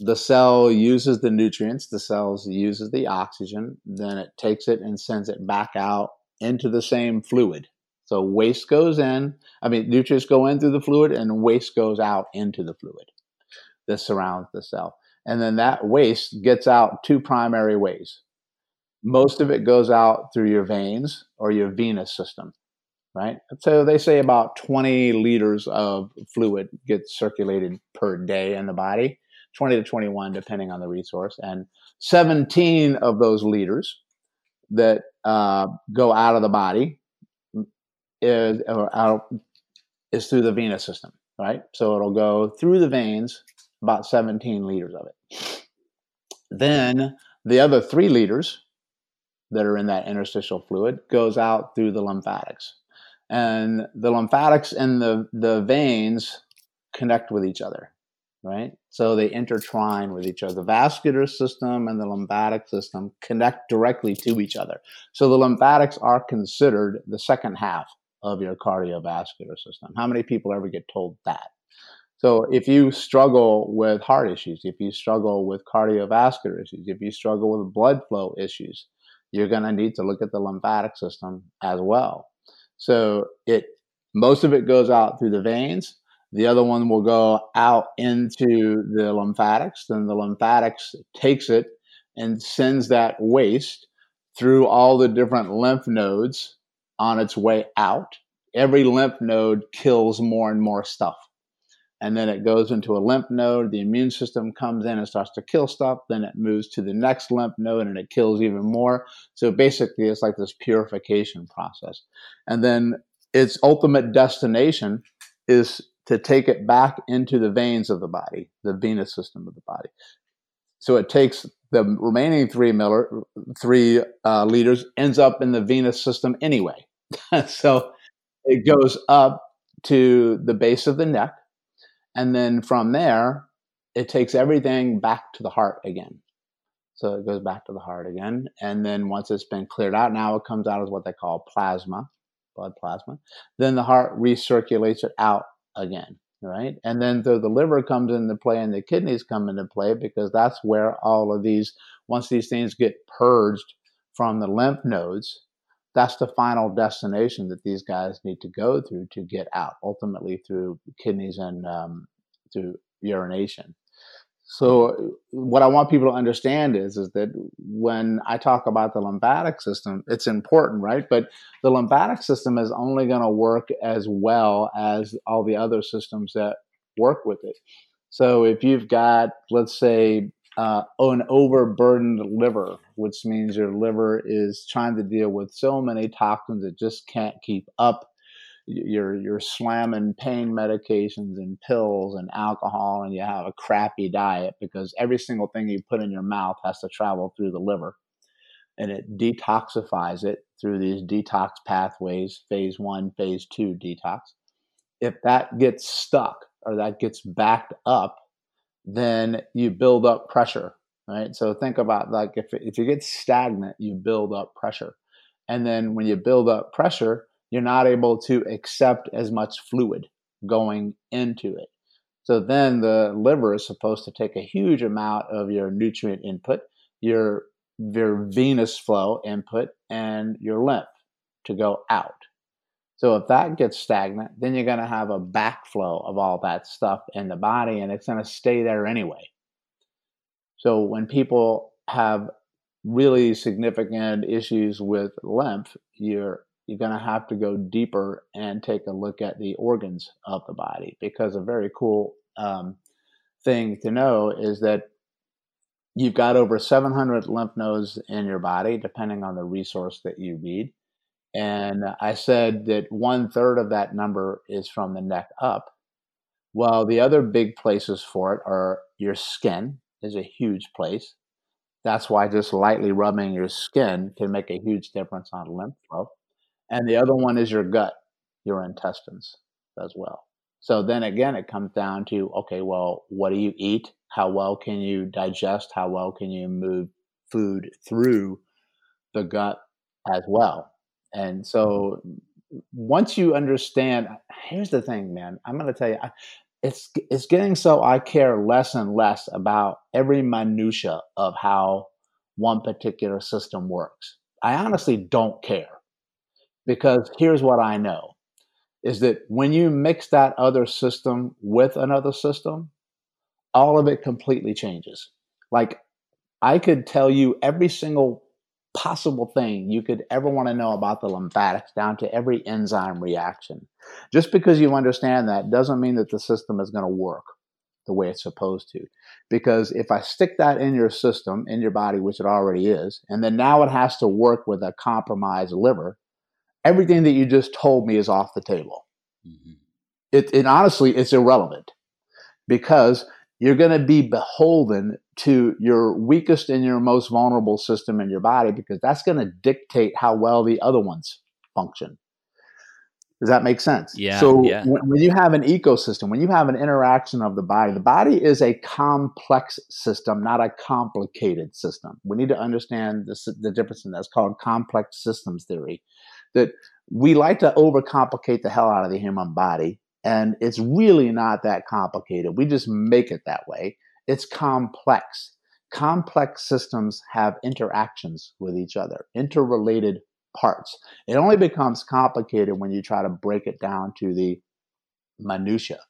the cell uses the nutrients, the cells uses the oxygen, then it takes it and sends it back out into the same fluid. So waste goes in, I mean, nutrients go in through the fluid and waste goes out into the fluid that surrounds the cell. And then that waste gets out two primary ways. Most of it goes out through your veins or your venous system, right? So they say about 20 liters of fluid gets circulated per day in the body 20 to 21, depending on the resource. And 17 of those liters that uh, go out of the body is, out, is through the venous system, right? So it'll go through the veins, about 17 liters of it. Then the other three liters that are in that interstitial fluid goes out through the lymphatics. And the lymphatics and the, the veins connect with each other right? So they intertwine with each other. The vascular system and the lymphatic system connect directly to each other. So the lymphatics are considered the second half of your cardiovascular system. How many people ever get told that? So if you struggle with heart issues, if you struggle with cardiovascular issues, if you struggle with blood flow issues, you're going to need to look at the lymphatic system as well. So it most of it goes out through the veins the other one will go out into the lymphatics. Then the lymphatics takes it and sends that waste through all the different lymph nodes on its way out. Every lymph node kills more and more stuff. And then it goes into a lymph node. The immune system comes in and starts to kill stuff. Then it moves to the next lymph node and it kills even more. So basically, it's like this purification process. And then its ultimate destination is to take it back into the veins of the body, the venous system of the body. So it takes the remaining three miller, three uh, liters, ends up in the venous system anyway. so it goes up to the base of the neck, and then from there, it takes everything back to the heart again. So it goes back to the heart again, and then once it's been cleared out, now it comes out as what they call plasma, blood plasma. Then the heart recirculates it out again right? And then so the liver comes into play and the kidneys come into play because that's where all of these once these things get purged from the lymph nodes that's the final destination that these guys need to go through to get out ultimately through kidneys and um, through urination so what I want people to understand is is that when I talk about the lymphatic system, it's important, right? But the lymphatic system is only going to work as well as all the other systems that work with it. So if you've got, let's say, uh, an overburdened liver, which means your liver is trying to deal with so many toxins it just can't keep up you're you're slamming pain medications and pills and alcohol and you have a crappy diet because every single thing you put in your mouth has to travel through the liver. And it detoxifies it through these detox pathways phase 1 phase 2 detox. If that gets stuck or that gets backed up then you build up pressure right? So think about like if if you get stagnant you build up pressure. And then when you build up pressure you're not able to accept as much fluid. going into it. So then the liver is supposed to take a huge amount of your nutrient input, your your venous flow input, and your lymph to go out. So if that gets stagnant, then you're going to have a backflow of all that stuff in the body, and it's going to stay there anyway. So when people have really significant issues with lymph, you're you're going to have to go deeper and take a look at the organs of the body because a very cool um, thing to know is that you've got over 700 lymph nodes in your body, depending on the resource that you read. And I said that one third of that number is from the neck up. Well, the other big places for it are your skin is a huge place. That's why just lightly rubbing your skin can make a huge difference on lymph flow. And the other one is your gut, your intestines as well. So then again, it comes down to okay, well, what do you eat? How well can you digest? How well can you move food through the gut as well? And so once you understand, here's the thing, man. I'm going to tell you, it's it's getting so I care less and less about every minutia of how one particular system works. I honestly don't care because here's what I know is that when you mix that other system with another system, all of it completely changes. Like I could tell you every single possible thing you could ever want to know about the lymphatics down to every enzyme reaction. Just because you understand that doesn't mean that the system is going to work the way it's supposed to. Because if I stick that in your system, in your body, which it already is, and then now it has to work with a compromised liver, everything that you just told me is off the table. Mm-hmm. It, it honestly, it's irrelevant because you're going to be beholden to your weakest and your most vulnerable system in your body because that's going to dictate how well the other ones function. Does that make sense? Yeah. So yeah. When, when you have an ecosystem, when you have an interaction of the body, the body is a complex system, not a complicated system. We need to understand the, the difference in that's called complex systems theory. That we like to overcomplicate the hell out of the human body and it's really not that complicated. We just make it that way. It's complex. Complex systems have interactions with each other, interrelated parts. It only becomes complicated when you try to break it down to the minutia.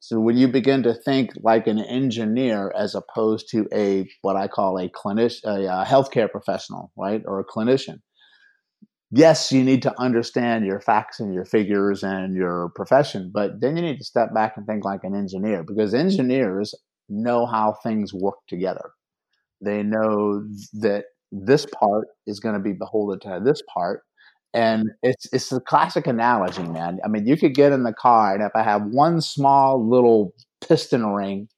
So when you begin to think like an engineer as opposed to a what I call a clinician, a, a healthcare professional, right, or a clinician, yes, you need to understand your facts and your figures and your profession, but then you need to step back and think like an engineer because engineers know how things work together. They know that this part is going to be beholden to this part. And it's it's a classic analogy, man. I mean, you could get in the car, and if I have one small little piston ring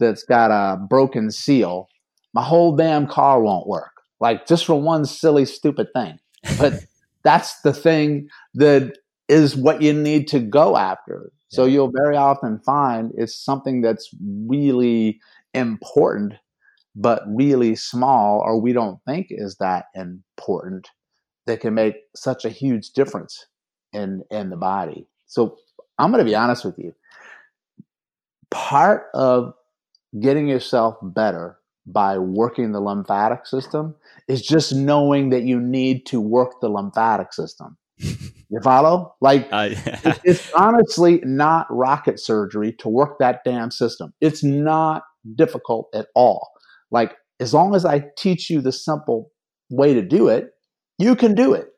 that's got a broken seal, my whole damn car won't work. Like just for one silly, stupid thing. But that's the thing that is what you need to go after. So you'll very often find it's something that's really important, but really small, or we don't think is that important, that can make such a huge difference in in the body. So I'm going to be honest with you. Part of getting yourself better by working the lymphatic system is just knowing that you need to work the lymphatic system. You follow? Like, uh, yeah. it's honestly not rocket surgery to work that damn system. It's not difficult at all. Like, as long as I teach you the simple way to do it, you can do it.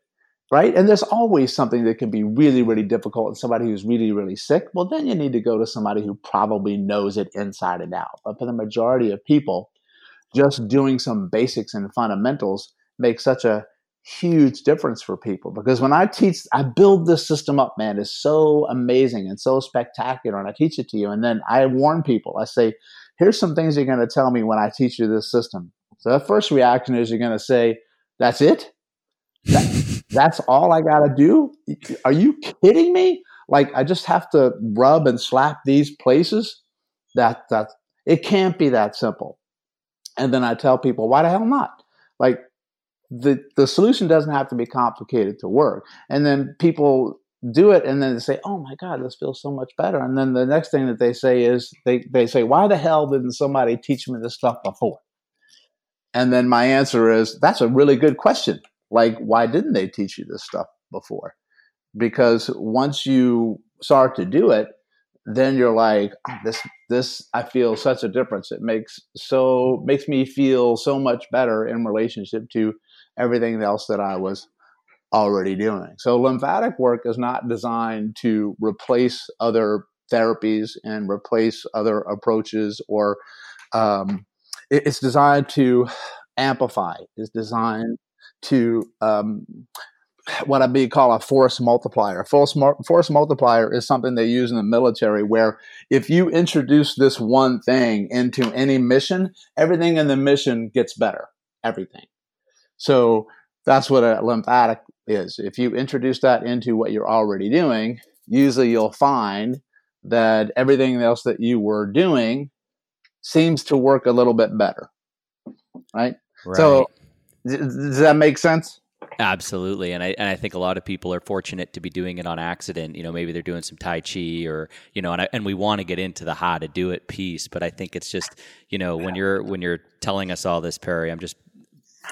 Right. And there's always something that can be really, really difficult and somebody who's really, really sick. Well, then you need to go to somebody who probably knows it inside and out. But for the majority of people, just doing some basics and fundamentals makes such a huge difference for people because when I teach, I build this system up, man, it's so amazing and so spectacular. And I teach it to you. And then I warn people, I say, here's some things you're going to tell me when I teach you this system. So the first reaction is you're going to say, that's it? That, that's all I got to do? Are you kidding me? Like I just have to rub and slap these places? That, that, it can't be that simple. And then I tell people, why the hell not? Like the the solution doesn't have to be complicated to work. And then people do it and then they say, "Oh my God, this feels so much better." And then the next thing that they say is they they say, "Why the hell didn't somebody teach me this stuff before?" And then my answer is, "That's a really good question. Like, why didn't they teach you this stuff before?" Because once you start to do it, then you're like, oh, "This this I feel such a difference. It makes so makes me feel so much better in relationship to everything else that I was already doing. So lymphatic work is not designed to replace other therapies and replace other approaches or um, it, it's designed to amplify it's designed to um, what I be call a force multiplier. Force, force multiplier is something they use in the military where if you introduce this one thing into any mission, everything in the mission gets better. Everything. So that's what a lymphatic is. If you introduce that into what you're already doing, usually you'll find that everything else that you were doing seems to work a little bit better. Right? right. So does that make sense? Absolutely, and I and I think a lot of people are fortunate to be doing it on accident. You know, maybe they're doing some tai chi, or you know, and I, and we want to get into the how to do it piece, but I think it's just you know when you're when you're telling us all this, Perry, I'm just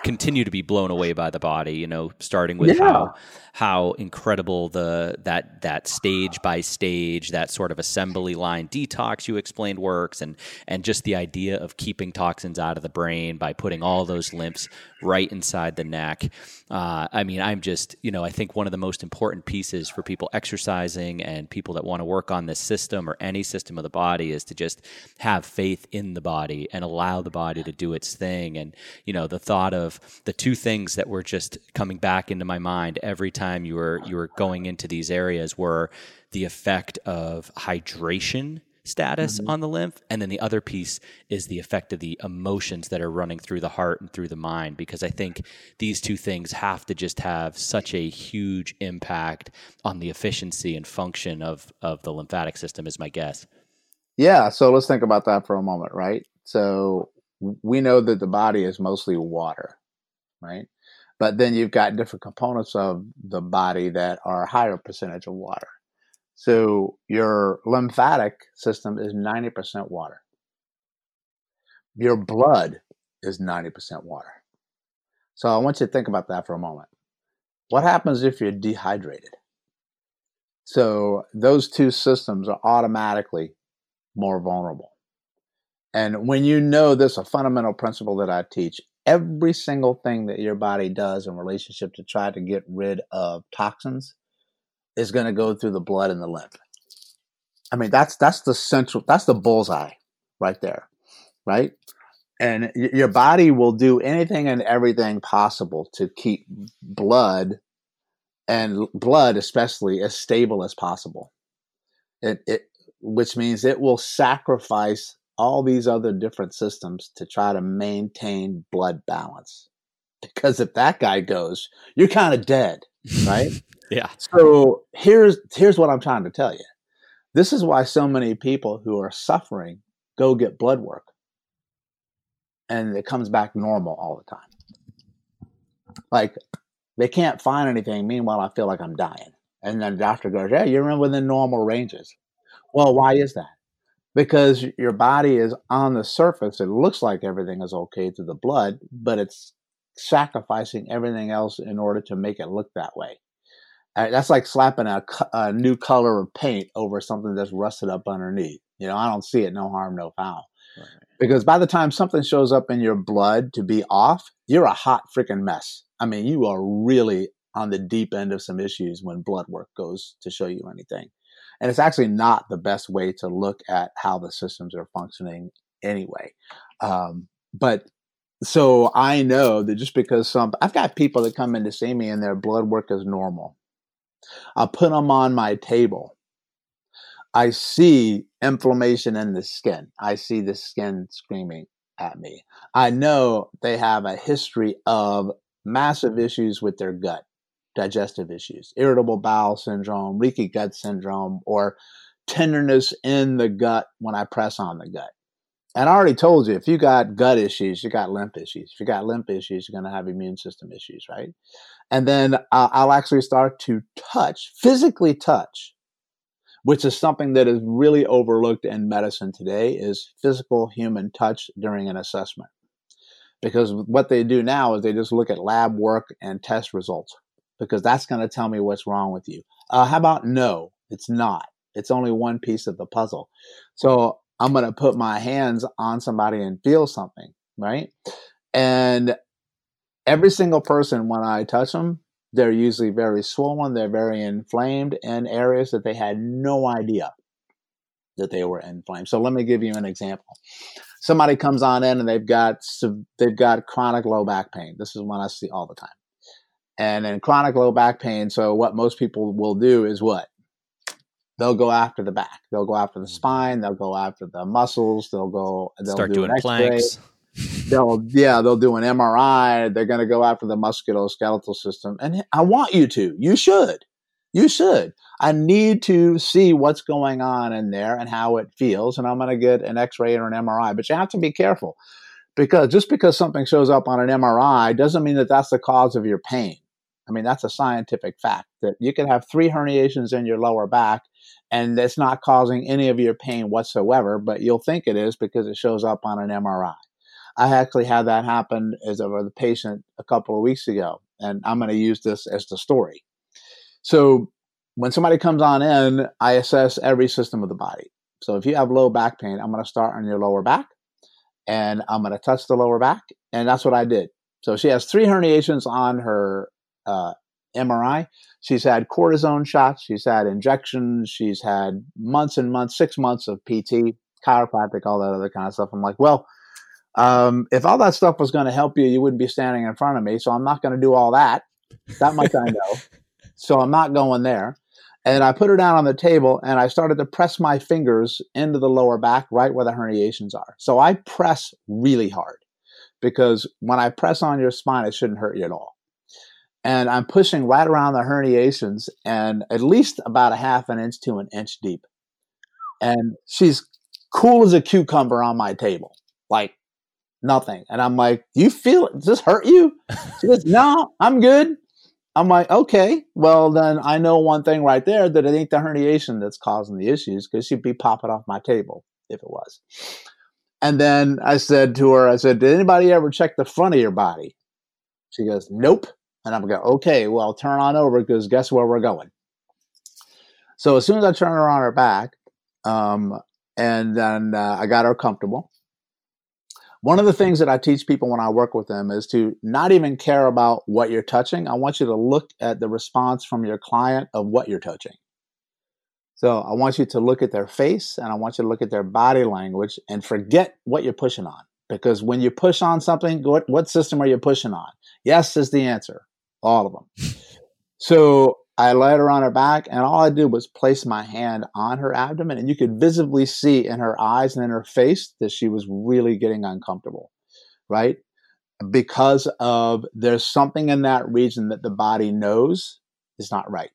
continue to be blown away by the body you know starting with yeah. how how incredible the that that stage by stage that sort of assembly line detox you explained works and and just the idea of keeping toxins out of the brain by putting all those lymphs right inside the neck uh, I mean I'm just you know I think one of the most important pieces for people exercising and people that want to work on this system or any system of the body is to just have faith in the body and allow the body to do its thing. And you know the thought of the two things that were just coming back into my mind every time you were you were going into these areas were the effect of hydration status mm-hmm. on the lymph and then the other piece is the effect of the emotions that are running through the heart and through the mind because i think these two things have to just have such a huge impact on the efficiency and function of of the lymphatic system is my guess yeah so let's think about that for a moment right so we know that the body is mostly water right but then you've got different components of the body that are a higher percentage of water. So your lymphatic system is 90% water. Your blood is 90% water. So I want you to think about that for a moment. What happens if you're dehydrated? So those two systems are automatically more vulnerable. And when you know this, a fundamental principle that I teach every single thing that your body does in relationship to try to get rid of toxins is going to go through the blood and the lymph. I mean, that's that's the central, that's the bullseye right there, right? And your body will do anything and everything possible to keep blood and blood, especially, as stable as possible. It, it, which means it will sacrifice all these other different systems to try to maintain blood balance. Because if that guy goes, you're kind of dead, right? yeah. So here's here's what I'm trying to tell you. This is why so many people who are suffering go get blood work. And it comes back normal all the time. Like they can't find anything. Meanwhile, I feel like I'm dying. And then the doctor goes, Yeah, you're within normal ranges. Well, why is that? because your body is on the surface. It looks like everything is okay to the blood, but it's sacrificing everything else in order to make it look that way. That's like slapping a, a, new color of paint over something that's rusted up underneath. You know, I don't see it. No harm, no foul. Right. Because by the time something shows up in your blood to be off, you're a hot freaking mess. I mean, you are really on the deep end of some issues when blood work goes to show you anything. And it's actually not the best way to look at how the systems are functioning anyway. Um, but so I know that just because some, I've got people that come in to see me and their blood work is normal. I'll put them on my table. I see inflammation in the skin. I see the skin screaming at me. I know they have a history of massive issues with their gut digestive issues, irritable bowel syndrome, leaky gut syndrome, or tenderness in the gut when I press on the gut. And I already told you, if you got gut issues, you got lymph issues. If you got lymph issues, you're going to have immune system issues, right? And then uh, I'll actually start to touch, physically touch, which is something that is really overlooked in medicine today, is physical human touch during an assessment. Because what they do now is they just look at lab work and test results, because that's going to tell me what's wrong with you. Uh, how about no? It's not. It's only one piece of the puzzle. So I'm going to put my hands on somebody and feel something, right? And every single person, when I touch them, they're usually very swollen, they're very inflamed in areas that they had no idea that they were inflamed. So let me give you an example. Somebody comes on in and they've got they've got chronic low back pain. This is one I see all the time. And in chronic low back pain, so what most people will do is what? They'll go after the back. They'll go after the mm-hmm. spine. They'll go after the muscles. They'll go. They'll start do doing planks. They'll yeah. They'll do an MRI. They're going to go after the musculoskeletal system. And I want you to. You should. You should. I need to see what's going on in there and how it feels. And I'm going to get an X-ray or an MRI. But you have to be careful because just because something shows up on an MRI doesn't mean that that's the cause of your pain. I mean, that's a scientific fact that you can have three herniations in your lower back and it's not causing any of your pain whatsoever, but you'll think it is because it shows up on an MRI. I actually had that happen as a the patient a couple of weeks ago, and I'm going to use this as the story. So when somebody comes on in, I assess every system of the body. So if you have low back pain, I'm going to start on your lower back, and I'm going to touch the lower back, and that's what I did. So she has three herniations on her uh, MRI. She's had cortisone shots. She's had injections. She's had months and months, six months of PT, chiropractic, all that other kind of stuff. I'm like, well, um, if all that stuff was going to help you, you wouldn't be standing in front of me. So I'm not going to do all that. That much I know. So I'm not going there. And I put her down on the table and I started to press my fingers into the lower back, right where the herniations are. So I press really hard because when I press on your spine, it shouldn't hurt you at all and I'm pushing right around the herniations and at least about a half an inch to an inch deep. And she's cool as a cucumber on my table, like nothing. And I'm like, "Do you feel it? Does this hurt you?" She goes, "No, I'm good." I'm like, "Okay, well then I know one thing right there that it ain't the herniation that's causing the issues because she'd be popping off my table if it was." And then I said to her, "I said, did anybody ever check the front of your body?" She goes, "Nope." And I'm going, okay, well, turn on over because guess where we're going? So as soon as I turn her on her back, um, and then uh, I got her comfortable. One of the things that I teach people when I work with them is to not even care about what you're touching. I want you to look at the response from your client of what you're touching. So I want you to look at their face and I want you to look at their body language and forget what you're pushing on. Because when you push on something, what, what system are you pushing on? Yes is the answer all of them. So I laid her on her back, and all I did was place my hand on her abdomen, and you could visibly see in her eyes and in her face that she was really getting uncomfortable, right? Because of there's something in that region that the body knows is not right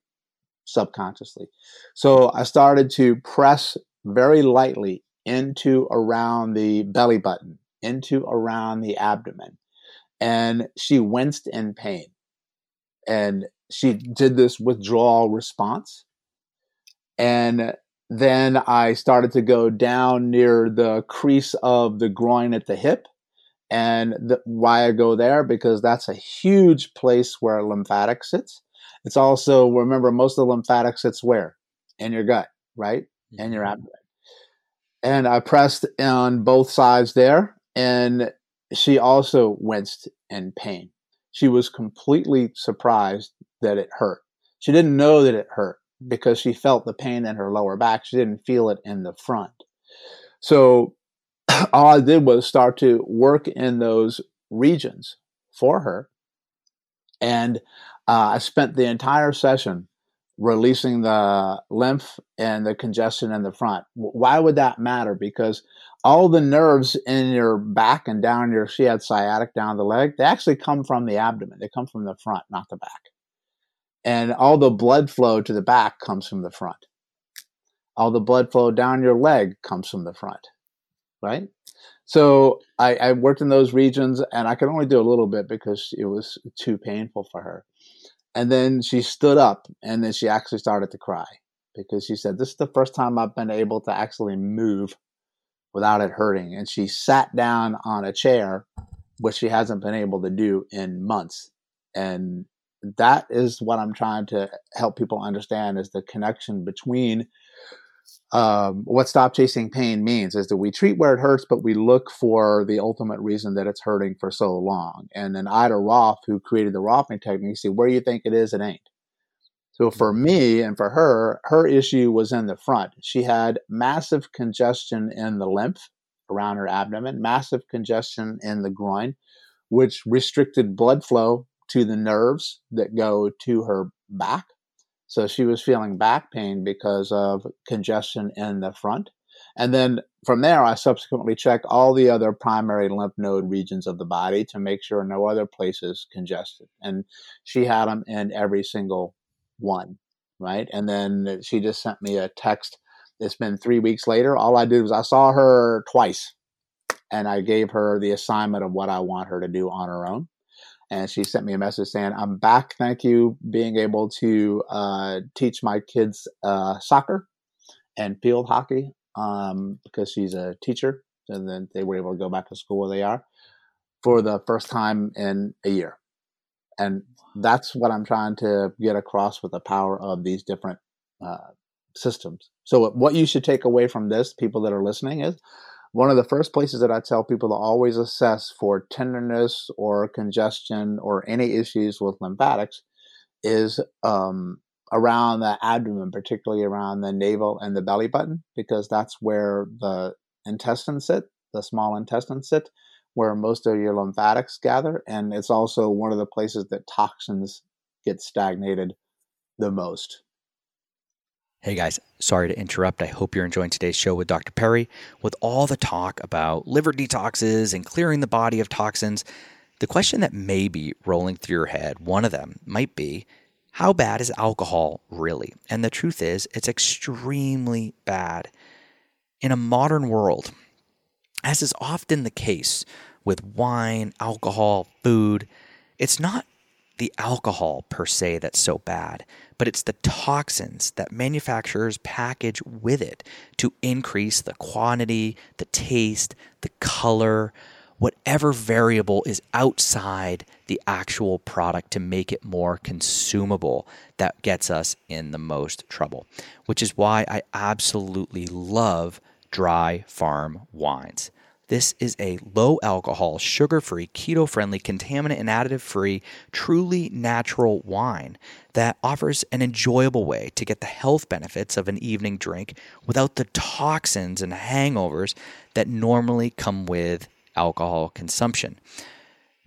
subconsciously. So I started to press very lightly into around the belly button, into around the abdomen, and she winced in pain and she did this withdrawal response. And then I started to go down near the crease of the groin at the hip. And the, why I go there? Because that's a huge place where lymphatic sits. It's also, remember, most of the lymphatic sits where? In your gut, right? In your mm-hmm. abdomen. And I pressed on both sides there. And she also winced in pain she was completely surprised that it hurt. She didn't know that it hurt because she felt the pain in her lower back. She didn't feel it in the front. So all I did was start to work in those regions for her. And uh, I spent the entire session releasing the lymph and the congestion in the front. Why would that matter? Because all the nerves in your back and down your she had sciatic down the leg they actually come from the abdomen they come from the front not the back and all the blood flow to the back comes from the front all the blood flow down your leg comes from the front right? So I, I worked in those regions, and I could only do a little bit because it was too painful for her. And then she stood up, and then she actually started to cry because she said, "This is the first time I've been able to actually move without it hurting." And she sat down on a chair, which she hasn't been able to do in months. And that is what I'm trying to help people understand is the connection between um, what stop chasing pain means is that we treat where it hurts, but we look for the ultimate reason that it's hurting for so long. And then Ida Rolf, who created the Rolfing technique, see where you think it is, it ain't. So for mm-hmm. me and for her, her issue was in the front. She had massive congestion in the lymph around her abdomen, massive congestion in the groin, which restricted blood flow to the nerves that go to her back. So she was feeling back pain because of congestion in the front. And then from there, I subsequently checked all the other primary lymph node regions of the body to make sure no other places congested. And she had them in every single one, right? And then she just sent me a text. It's been three weeks later. All I did was I saw her twice and I gave her the assignment of what I want her to do on her own and she sent me a message saying, "I'm back. Thank you, being able to uh, teach my kids uh, soccer and field hockey um, because she's a teacher, and then they were able to go back to school where they are for the first time in a year." And that's what I'm trying to get across with the power of these different uh, systems. So, what you should take away from this, people that are listening, is one of the first places that I tell people to always assess for tenderness or congestion or any issues with lymphatics is um, around the abdomen, particularly around the navel and the belly button, because that's where the intestines sit, the small intestines sit, where most of your lymphatics gather. And it's also one of the places that toxins get stagnated the most. Hey guys, sorry to interrupt. I hope you're enjoying today's show with Dr. Perry. With all the talk about liver detoxes and clearing the body of toxins, the question that may be rolling through your head, one of them might be how bad is alcohol really? And the truth is, it's extremely bad. In a modern world, as is often the case with wine, alcohol, food, it's not the alcohol per se that's so bad, but it's the toxins that manufacturers package with it to increase the quantity, the taste, the color, whatever variable is outside the actual product to make it more consumable that gets us in the most trouble. Which is why I absolutely love dry farm wines. This is a low alcohol, sugar free, keto friendly, contaminant and additive free, truly natural wine that offers an enjoyable way to get the health benefits of an evening drink without the toxins and hangovers that normally come with alcohol consumption.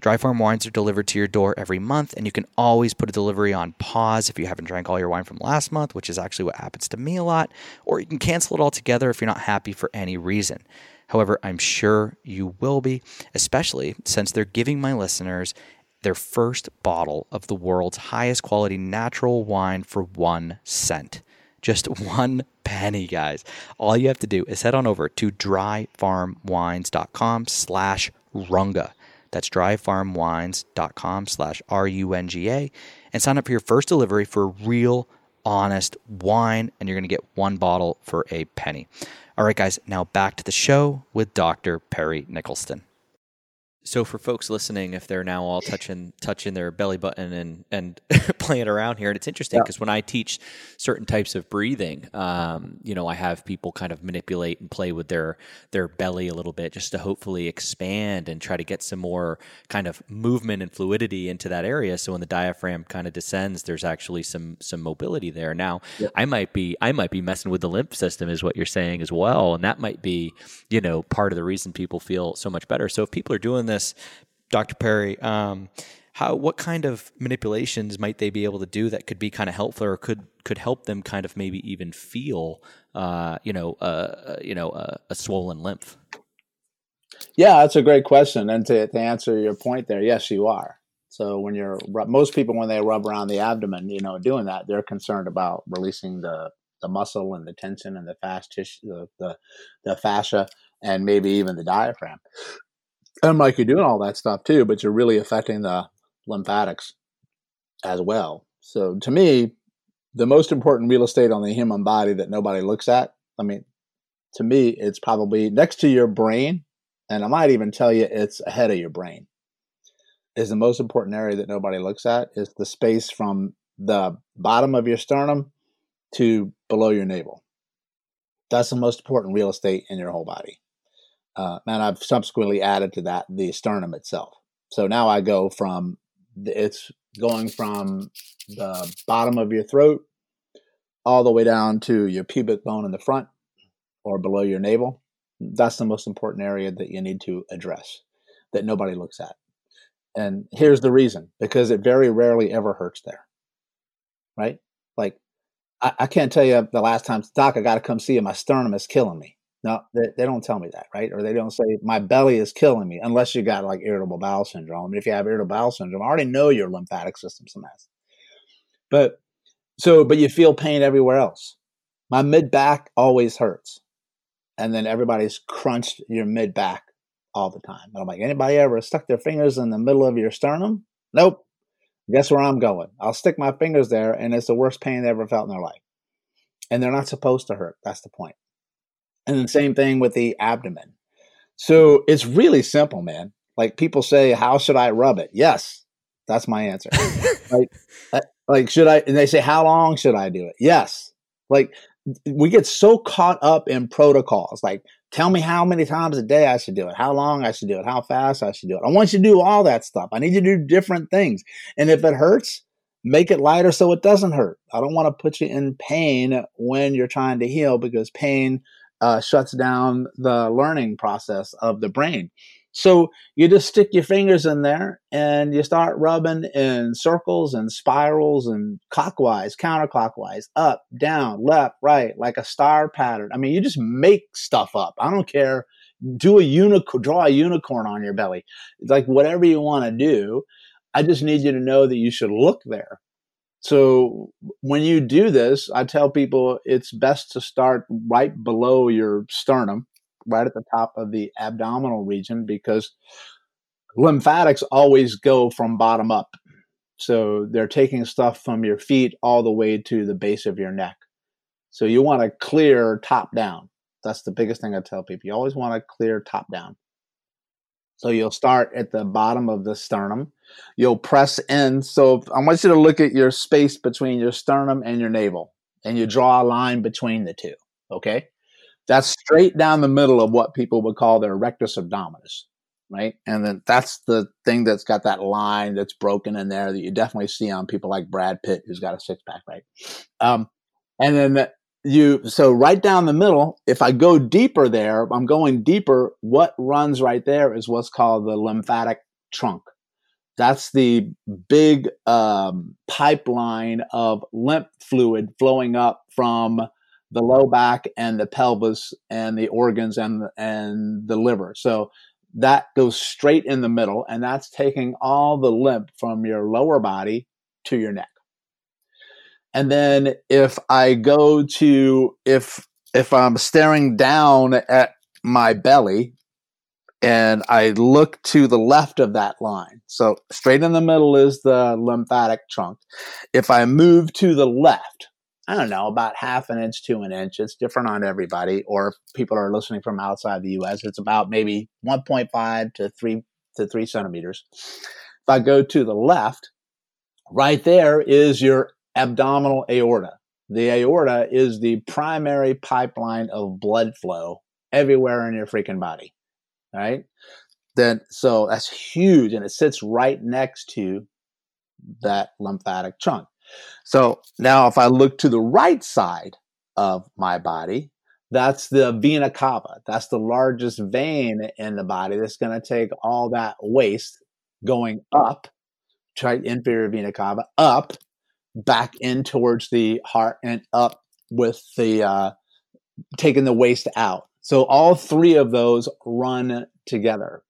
Dry farm wines are delivered to your door every month, and you can always put a delivery on pause if you haven't drank all your wine from last month, which is actually what happens to me a lot, or you can cancel it altogether if you're not happy for any reason. However, I'm sure you will be, especially since they're giving my listeners their first bottle of the world's highest quality natural wine for one cent. Just one penny, guys. All you have to do is head on over to dryfarmwines.com slash runga. That's dryfarmwines.com slash R-U-N-G-A and sign up for your first delivery for real, honest wine, and you're going to get one bottle for a penny. All right, guys, now back to the show with Dr. Perry Nickelston. So for folks listening, if they're now all touching touching their belly button and and playing around here, and it's interesting because yeah. when I teach certain types of breathing, um, you know, I have people kind of manipulate and play with their their belly a little bit just to hopefully expand and try to get some more kind of movement and fluidity into that area. So when the diaphragm kind of descends, there's actually some some mobility there. Now, yeah. I might be I might be messing with the lymph system, is what you're saying as well, and that might be you know part of the reason people feel so much better. So if people are doing this, Dr. Perry, um, how what kind of manipulations might they be able to do that could be kind of helpful or could could help them kind of maybe even feel uh, you know uh, uh you know uh, a swollen lymph? Yeah, that's a great question. And to, to answer your point there, yes, you are. So when you're most people when they rub around the abdomen, you know, doing that, they're concerned about releasing the the muscle and the tension and the fast tissue, the, the, the fascia and maybe even the diaphragm. And like you're doing all that stuff too, but you're really affecting the lymphatics as well. So to me, the most important real estate on the human body that nobody looks at, I mean, to me, it's probably next to your brain, and I might even tell you it's ahead of your brain. Is the most important area that nobody looks at is the space from the bottom of your sternum to below your navel. That's the most important real estate in your whole body. Uh, and I've subsequently added to that the sternum itself. So now I go from it's going from the bottom of your throat all the way down to your pubic bone in the front or below your navel. That's the most important area that you need to address that nobody looks at. And here's the reason because it very rarely ever hurts there. Right? Like, I, I can't tell you the last time, Doc, I got to come see you. My sternum is killing me. No, they, they, don't tell me that, right? Or they don't say my belly is killing me, unless you got like irritable bowel syndrome. I mean, if you have irritable bowel syndrome, I already know your lymphatic system's a mess. But so, but you feel pain everywhere else. My mid back always hurts, and then everybody's crunched your mid back all the time. And I'm like, anybody ever stuck their fingers in the middle of your sternum? Nope. Guess where I'm going? I'll stick my fingers there, and it's the worst pain they ever felt in their life. And they're not supposed to hurt. That's the point. And the same thing with the abdomen. So it's really simple, man. Like people say, how should I rub it? Yes, that's my answer. like, like should I? And they say, how long should I do it? Yes. Like we get so caught up in protocols. Like, tell me how many times a day I should do it, how long I should do it, how fast I should do it. I want you to do all that stuff. I need you to do different things. And if it hurts, make it lighter so it doesn't hurt. I don't want to put you in pain when you're trying to heal because pain uh, shuts down the learning process of the brain. So you just stick your fingers in there and you start rubbing in circles and spirals and clockwise, counterclockwise, up, down, left, right, like a star pattern. I mean, you just make stuff up. I don't care. Do a unicorn, draw a unicorn on your belly. It's like whatever you want to do. I just need you to know that you should look there so when you do this, I tell people it's best to start right below your sternum, right at the top of the abdominal region, because lymphatics always go from bottom up. So they're taking stuff from your feet all the way to the base of your neck. So you want to clear top down. That's the biggest thing I tell people. You always want to clear top down. So you'll start at the bottom of the sternum. You'll press in. So I want you to look at your space between your sternum and your navel, and you draw a line between the two. Okay. That's straight down the middle of what people would call their rectus abdominis, right? And then that's the thing that's got that line that's broken in there that you definitely see on people like Brad Pitt, who's got a six pack, right? Um, and then you so right down the middle if i go deeper there i'm going deeper what runs right there is what's called the lymphatic trunk. That's the big um, pipeline of lymph fluid flowing up from the low back and the pelvis and the organs and and the liver. So that goes straight in the middle and that's taking all the lymph from your lower body to your neck and then if I go to if if I'm staring down at my belly and I look to the left of that line. So straight in the middle is the lymphatic trunk. If I move to the left, I don't know, about half an inch to an inch. It's different on everybody. Or if people are listening from outside the US, it's about maybe 1.5 to 3 to 3 centimeters. If I go to the left, right there is your abdominal aorta. The aorta is the primary pipeline of blood flow everywhere in your freaking body. Right? Then so that's huge and it sits right next to that lymphatic trunk. So now if I look to the right side of my body, that's the vena cava. That's the largest vein in the body that's going to take all that waste going up, right, inferior vena cava, up back in towards the heart and up with the uh, taking the waste out. So all three of those run together,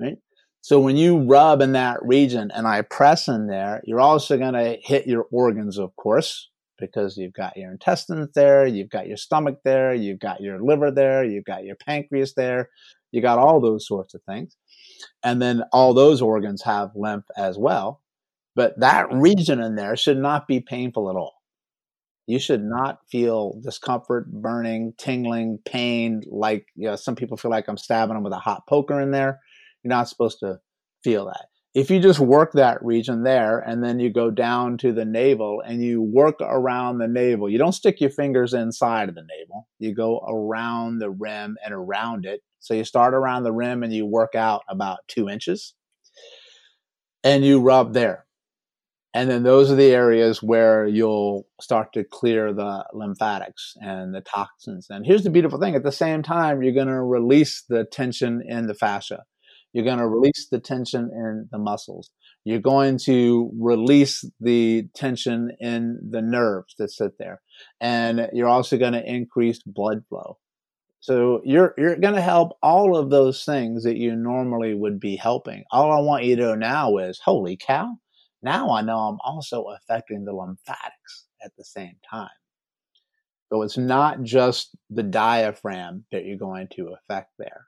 right? So when you rub in that region and I press in there, you're also going to hit your organs, of course, because you've got your intestines there, you've got your stomach there, you've got your liver there, you've got your pancreas there, you got all those sorts of things. And then all those organs have lymph as well. But that region in there should not be painful at all. You should not feel discomfort, burning, tingling, pain. Like you know, some people feel like I'm stabbing them with a hot poker in there. You're not supposed to feel that. If you just work that region there and then you go down to the navel and you work around the navel, you don't stick your fingers inside of the navel. You go around the rim and around it. So you start around the rim and you work out about two inches and you rub there. And then those are the areas where you'll start to clear the lymphatics and the toxins. And here's the beautiful thing at the same time, you're going to release the tension in the fascia. You're going to release the tension in the muscles. You're going to release the tension in the nerves that sit there. And you're also going to increase blood flow. So you're you're going to help all of those things that you normally would be helping. All I want you to know now is, holy cow! Now I know I'm also affecting the lymphatics at the same time. So it's not just the diaphragm that you're going to affect there.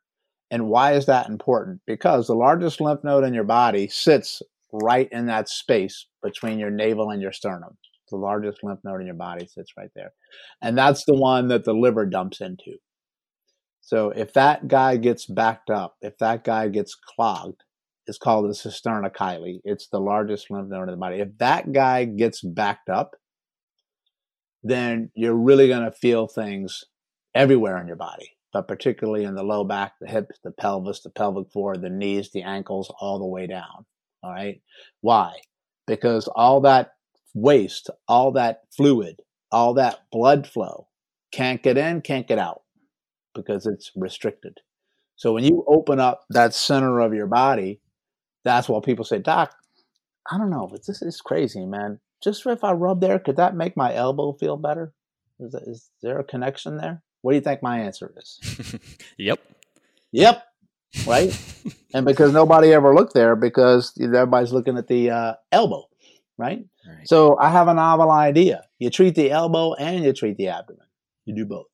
And why is that important? Because the largest lymph node in your body sits right in that space between your navel and your sternum. The largest lymph node in your body sits right there. And that's the one that the liver dumps into. So if that guy gets backed up, if that guy gets clogged, it's called the cisterna chyli. It's the largest lymph node in the body. If that guy gets backed up, then you're really going to feel things everywhere in your body but particularly in the low back, the hips, the pelvis, the pelvic floor, the knees, the ankles, all the way down. All right. Why? Because all that waste, all that fluid, all that blood flow can't get in, can't get out because it's restricted. So when you open up that center of your body, that's why people say, Doc, I don't know, but this is crazy, man. Just if I rub there, could that make my elbow feel better? Is, that, is there a connection there? What do you think my answer is? yep. Yep. Right. and because nobody ever looked there because everybody's looking at the uh, elbow. Right? right? So I have a novel idea. You treat the elbow and you treat the abdomen. You do both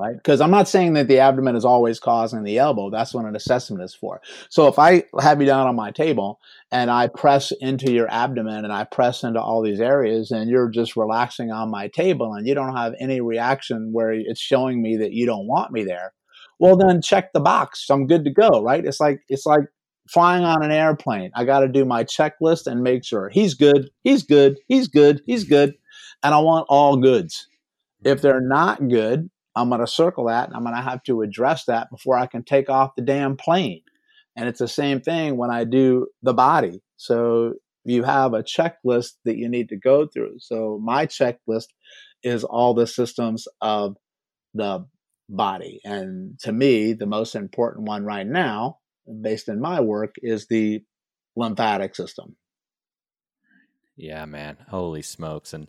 right? Because I'm not saying that the abdomen is always causing the elbow. That's what an assessment is for. So if I have you down on my table and I press into your abdomen and I press into all these areas and you're just relaxing on my table and you don't have any reaction where it's showing me that you don't want me there, well then check the box. I'm good to go, right? It's like it's like flying on an airplane. I got to do my checklist and make sure he's good, he's good, he's good, he's good, and I want all goods. If they're not good, I'm going to circle that and I'm going to have to address that before I can take off the damn plane. And it's the same thing when I do the body. So you have a checklist that you need to go through. So my checklist is all the systems of the body. And to me, the most important one right now, based in my work, is the lymphatic system. Yeah, man. Holy smokes. And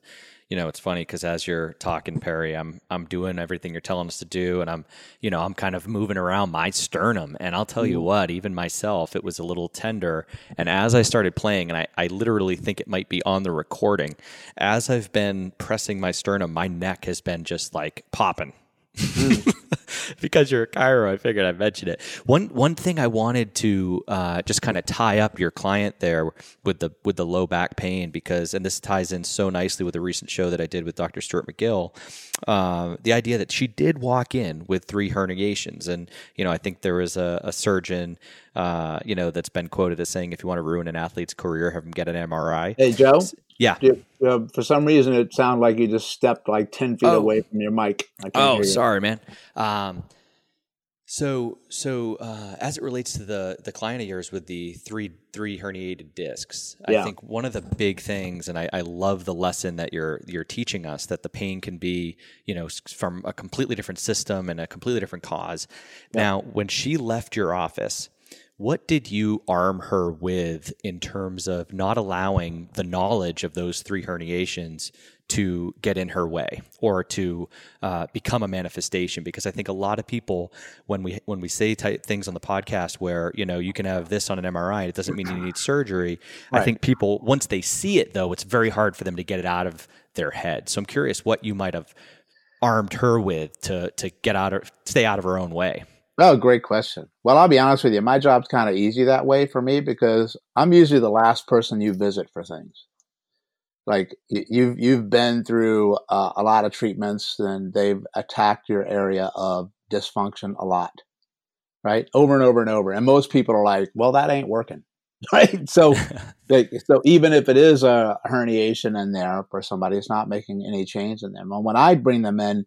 you know, it's funny because as you're talking, Perry, I'm I'm doing everything you're telling us to do, and I'm, you know, I'm kind of moving around my sternum. And I'll tell you mm-hmm. what, even myself, it was a little tender. And as I started playing, and I, I literally think it might be on the recording, as I've been pressing my sternum, my neck has been just like popping. Mm. because you're a chiro, I figured I'd mention it. One one thing I wanted to uh, just kind of tie up your client there with the with the low back pain because, and this ties in so nicely with the recent show that I did with Dr. Stuart McGill. Uh, the idea that she did walk in with three herniations, and you know, I think there was a, a surgeon, uh, you know, that's been quoted as saying, "If you want to ruin an athlete's career, have him get an MRI." Hey, Joe. Yeah. uh, for some reason, it sounded like you just stepped like ten feet oh. away from your mic. Oh, sorry, man. Um, so, so uh, as it relates to the the client of yours with the three three herniated discs, yeah. I think one of the big things, and I, I love the lesson that you're you're teaching us that the pain can be, you know, from a completely different system and a completely different cause. Yeah. Now, when she left your office, what did you arm her with in terms of not allowing the knowledge of those three herniations to get in her way or to uh, become a manifestation? Because I think a lot of people when we when we say things on the podcast where you know you can have this on an MRI it doesn't mean you need surgery. Right. I think people once they see it though it's very hard for them to get it out of their head. So I'm curious what you might have armed her with to to get out of stay out of her own way Oh, great question. Well, I'll be honest with you. My job's kind of easy that way for me because I'm usually the last person you visit for things. Like you've you've been through uh, a lot of treatments and they've attacked your area of dysfunction a lot right? Over and over and over. And most people are like well that ain't working. Right? So they, so even if it is a herniation in there for somebody it's not making any change in them. And when i bring them in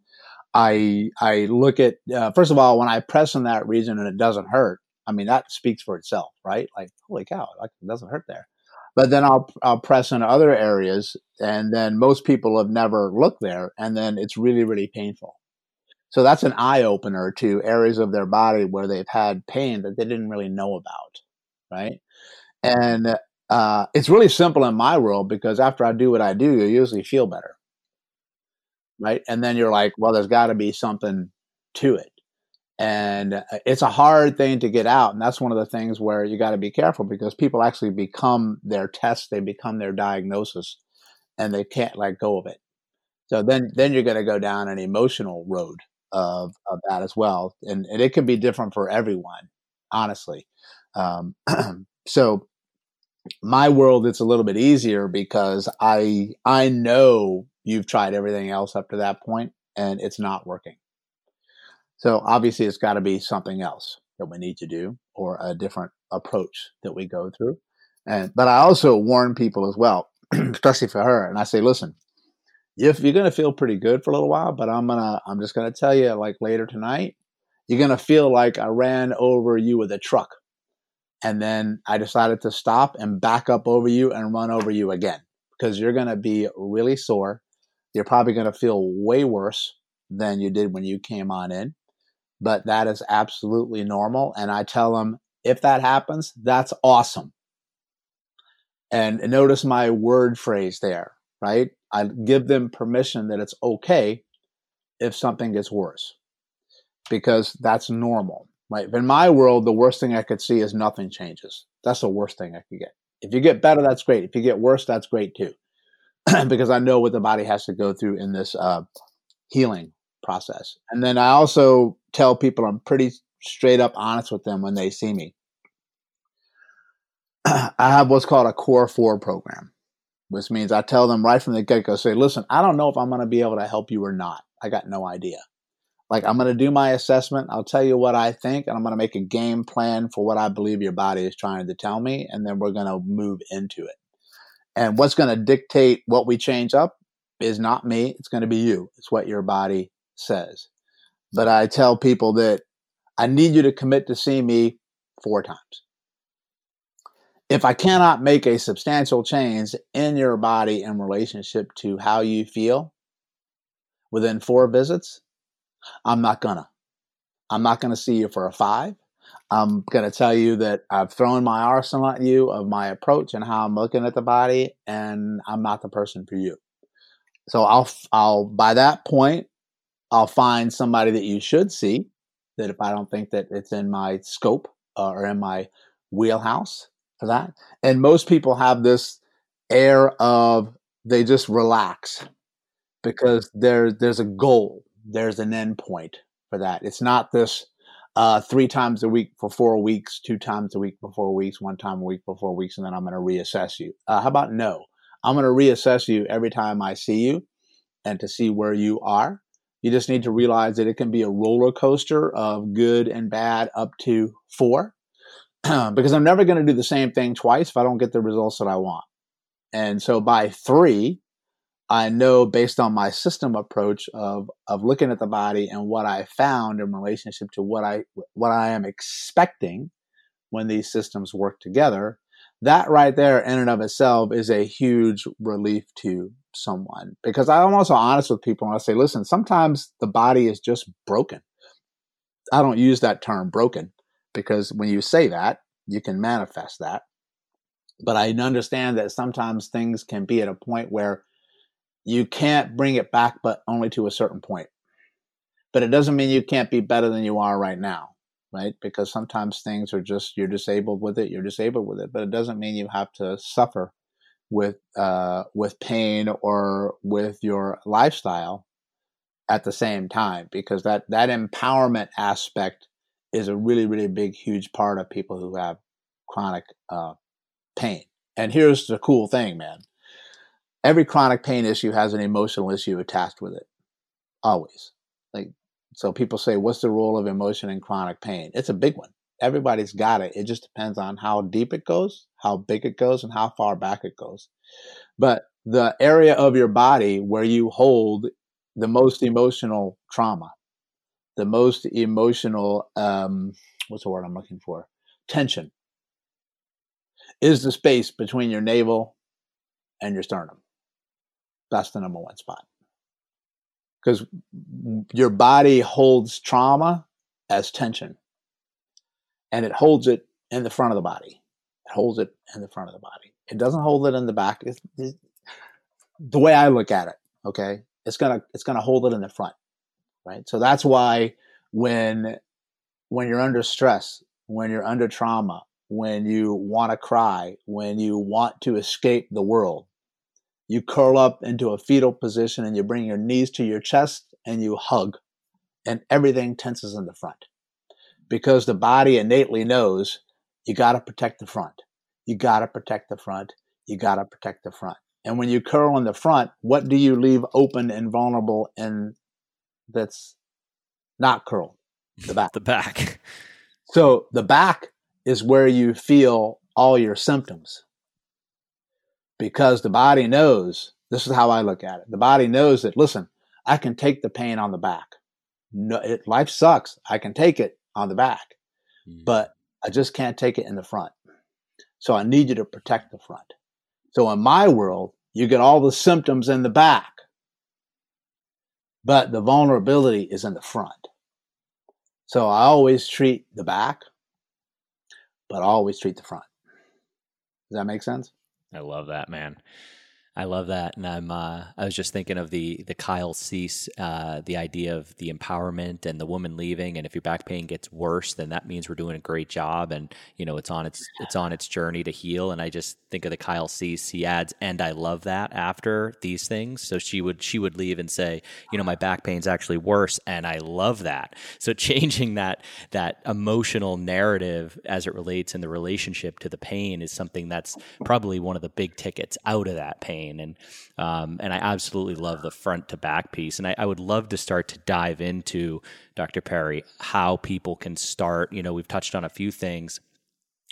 i i look at uh, first of all when i press in that region and it doesn't hurt i mean that speaks for itself right like holy cow like it doesn't hurt there but then I'll I'll press in other areas, and then most people have never looked there, and then it's really really painful. So that's an eye opener to areas of their body where they've had pain that they didn't really know about, right? And uh, it's really simple in my world because after I do what I do, you usually feel better, right? And then you're like, well, there's got to be something to it. And uh, it's a hard thing to get out and that's one of the things where you got to be careful because people actually become their test they become their diagnosis and they can't let go of it. So then then you're going to go down an emotional road of, of that as well and, and it can be different for everyone honestly. Um, so my world it's a little bit easier because i i know you've tried everything else up to that point and it's not working so obviously, it's got to be something else that we need to do or a different approach that we go through. And but I also warn people as well, especially for her, and I say, listen, if you're going to feel pretty good for a little while, but I'm gonna I'm just going to tell you like later tonight, you're going to feel like I ran over you with a truck. And then I decided to stop and back up over you and run over you again because you're going to be really sore. You're probably going to feel way worse than you did when you came on in but that is absolutely normal. And I tell them, if that happens, that's awesome. And notice my word phrase there, right? I give them permission that it's okay if something gets worse because that's normal, right? In my world, the worst thing I could see is nothing changes. That's the worst thing I could get. If you get better, that's great. If you get worse, that's great too, because I know what the body has to go through in this uh, healing process. And then I also tell people I'm pretty straight up honest with them when they see me. I have what's called a core four program, which means I tell them right from the get go, say, listen, I don't know if I'm going to be able to help you or not. I got no idea. Like, I'm going to do my assessment. I'll tell you what I think, and I'm going to make a game plan for what I believe your body is trying to tell me, and then we're going to move into it. And what's going to dictate what we change up is not me, it's going to be you. It's what your body says. But I tell people that I need you to commit to see me four times. If I cannot make a substantial change in your body in relationship to how you feel within four visits, I'm not gonna. I'm not gonna see you for a five. I'm to tell you that I've thrown my arsenal at you of my approach and how I'm looking at the body, and I'm not the person for you. So I'll, I'll by that point, I'll find somebody that you should see that if I don't think that it's in my scope uh, or in my wheelhouse for that. And most people have this air of they just relax because there there's a goal, there's an end point for that. It's not this uh, three times a week for four weeks, two times a week for four weeks, one time a week for four weeks, and then I'm going to reassess you. Uh, how about no? I'm going to reassess you every time I see you and to see where you are you just need to realize that it can be a roller coaster of good and bad up to four, because I'm never going to do the same thing twice if I don't get the results that I want. And so by three, I know based on my system approach of of looking at the body and what I found in relationship to what I what I am expecting when these systems work together, that right there in and of itself is a huge relief to someone because I'm also honest with people and I say, listen, sometimes the body is just broken. I don't use that term broken because when you say that, you can manifest that. But I understand that sometimes things can be at a point where you can't bring it back, but only to a certain point. But it doesn't mean you can't be better than you are right now, right? Because sometimes things are just you're disabled with it, you're disabled with it, but it doesn't mean you have to suffer with uh, with pain or with your lifestyle at the same time because that that empowerment aspect is a really really big huge part of people who have chronic uh, pain and here's the cool thing man every chronic pain issue has an emotional issue attached with it always. Like so people say what's the role of emotion in chronic pain? It's a big one. Everybody's got it. It just depends on how deep it goes how big it goes and how far back it goes. But the area of your body where you hold the most emotional trauma, the most emotional, um, what's the word I'm looking for? Tension is the space between your navel and your sternum. That's the number one spot. Because your body holds trauma as tension and it holds it in the front of the body. It holds it in the front of the body. It doesn't hold it in the back. It's, it's, the way I look at it, okay, it's gonna it's gonna hold it in the front, right? So that's why when when you're under stress, when you're under trauma, when you want to cry, when you want to escape the world, you curl up into a fetal position and you bring your knees to your chest and you hug, and everything tenses in the front because the body innately knows you got to protect the front. You got to protect the front. You got to protect the front. And when you curl in the front, what do you leave open and vulnerable and that's not curled? The back. the back. So the back is where you feel all your symptoms because the body knows this is how I look at it. The body knows that, listen, I can take the pain on the back. No, it, life sucks. I can take it on the back, mm. but I just can't take it in the front. So I need you to protect the front. So in my world, you get all the symptoms in the back, but the vulnerability is in the front. So I always treat the back, but I always treat the front. Does that make sense? I love that, man. I love that, and I'm. Uh, I was just thinking of the the Kyle Cease, uh, the idea of the empowerment and the woman leaving, and if your back pain gets worse, then that means we're doing a great job, and you know it's on its it's on its journey to heal. And I just think of the Kyle Cease. He adds, and I love that after these things. So she would she would leave and say, you know, my back pain's actually worse, and I love that. So changing that that emotional narrative as it relates in the relationship to the pain is something that's probably one of the big tickets out of that pain and um, and I absolutely love the front to back piece. And I, I would love to start to dive into Dr. Perry how people can start. You know, we've touched on a few things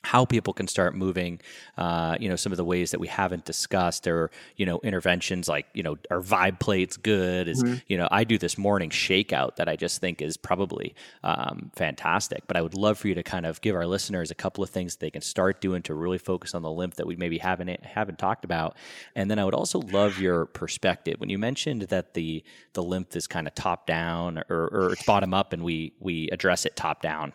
how people can start moving, uh, you know, some of the ways that we haven't discussed or, you know, interventions like, you know, are vibe plates good? Is, mm-hmm. you know, I do this morning shakeout that I just think is probably um, fantastic. But I would love for you to kind of give our listeners a couple of things they can start doing to really focus on the lymph that we maybe haven't haven't talked about. And then I would also love your perspective when you mentioned that the the lymph is kind of top down or, or it's bottom up and we we address it top down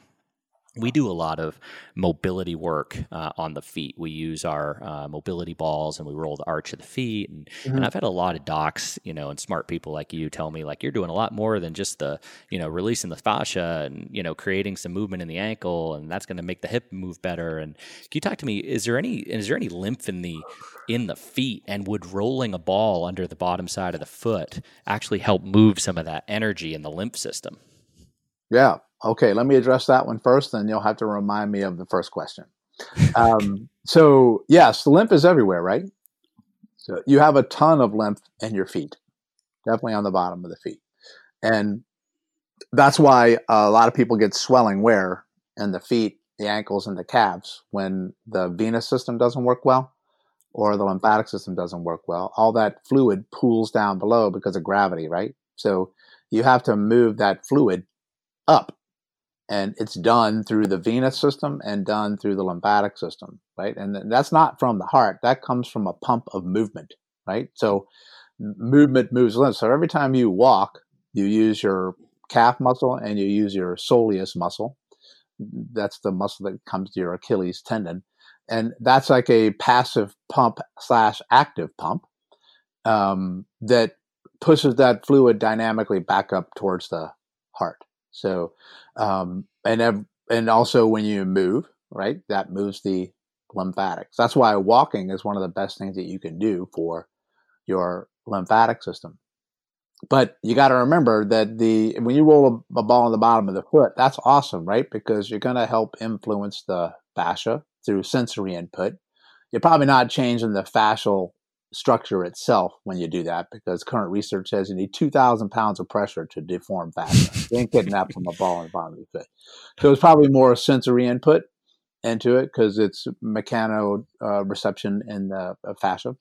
we do a lot of mobility work uh, on the feet. We use our uh, mobility balls and we roll the arch of the feet. And, mm-hmm. and I've had a lot of docs, you know, and smart people like you tell me like you're doing a lot more than just the, you know, releasing the fascia and you know creating some movement in the ankle, and that's going to make the hip move better. And can you talk to me? Is there any is there any lymph in the in the feet, and would rolling a ball under the bottom side of the foot actually help move some of that energy in the lymph system? Yeah, Okay, let me address that one first, then you'll have to remind me of the first question. Um, so, yes, the lymph is everywhere, right? So, you have a ton of lymph in your feet, definitely on the bottom of the feet. And that's why a lot of people get swelling where? In the feet, the ankles, and the calves when the venous system doesn't work well or the lymphatic system doesn't work well. All that fluid pools down below because of gravity, right? So, you have to move that fluid up and it's done through the venous system and done through the lymphatic system right? And that's not from the heart. That comes from a pump of movement right? So movement moves lymph so every time you walk you use your calf muscle and you use your soleus muscle. That's the muscle that comes to your achilles tendon. And that's like a passive pump slash active pump um, that pushes that fluid dynamically back up towards the heart. So, um, and and also when you move, right, that moves the lymphatics. That's why walking is one of the best things that you can do for your lymphatic system. But you got to remember that the when you roll a, a, ball on the bottom of the foot, that's awesome, right? Because you're going to help influence the fascia through sensory input. You're probably not changing the fascial structure itself when you do that because current research says you need 2,000 pounds of pressure to deform fascia. you ain't getting that from a ball the bottom of your foot. So it's probably more sensory input into it because it's mechano uh, reception in the uh, fascia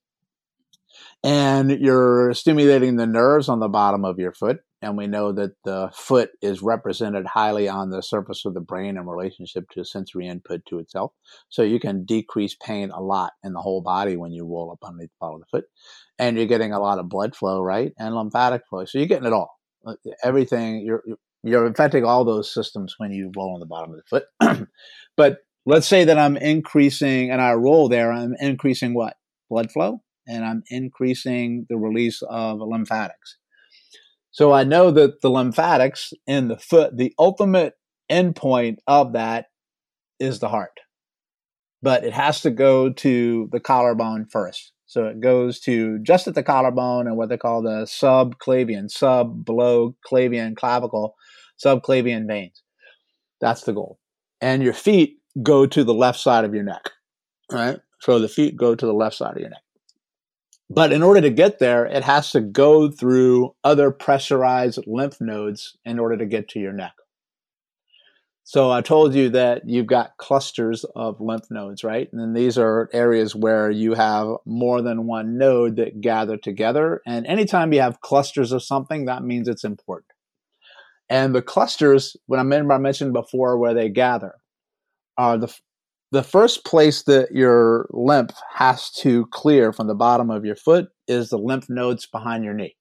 and you're stimulating the nerves on the bottom of your foot. And we know that the foot is represented highly on the surface of the brain in relationship to sensory input to itself. So you can decrease pain a lot in the whole body when you roll up underneath the bottom of the foot. And you're getting a lot of blood flow, right? And lymphatic flow. So you're getting it all. Uh, everything, you're, you're affecting all those systems when you roll on the bottom of the foot. but let's say that I'm increasing, and I roll there, I'm increasing what? Blood flow? and I'm increasing the release of lymphatics. So I know that the lymphatics in the foot, the ultimate endpoint of that is the heart. But it has to go to the collarbone first. So it goes to just at the collarbone and what they call the subclavian, sub below clavian clavicle, subclavian veins. That's the goal. And your feet go to the left side of your neck. Right? So the feet go to the left side of your neck. But in order to get there, it has to go through other pressurized lymph nodes in order to get to your neck. So I told you that you've got clusters of lymph nodes, right? And these are areas where you have more than one node that gather together. And anytime you have clusters of something, that means it's important. And the clusters, when I mentioned before where they gather, are the the first place that your lymph has to clear from the bottom of your foot is the lymph nodes behind your knee.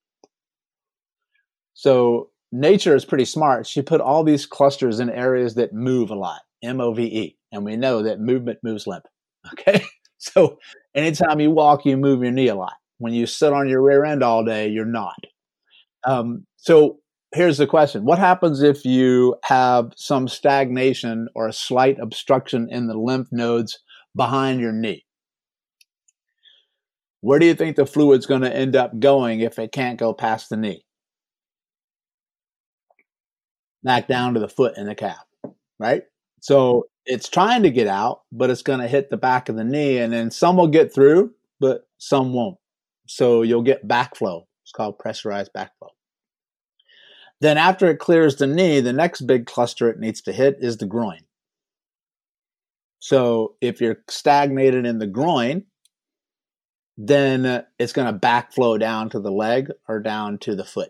So nature is pretty smart. She put all these clusters in areas that move a lot, M O V E. And we know that movement moves lymph. Okay. So anytime you walk, you move your knee a lot. When you sit on your rear end all day, you're not. Um, so here's the question What happens if you have some stagnation or a slight obstruction in the lymph nodes behind your knee? Where do you think the fluid's going to end up going if it can't go past the knee? Back down to the foot and the calf, right? So it's trying to get out, but it's going to hit the back of the knee, and then some will get through, but some won't. So you'll get backflow. It's called pressurized backflow. Then after it clears the knee, the next big cluster it needs to hit is the groin. So if you're stagnated in the groin, then uh, it's going to backflow down to the leg or down to the foot.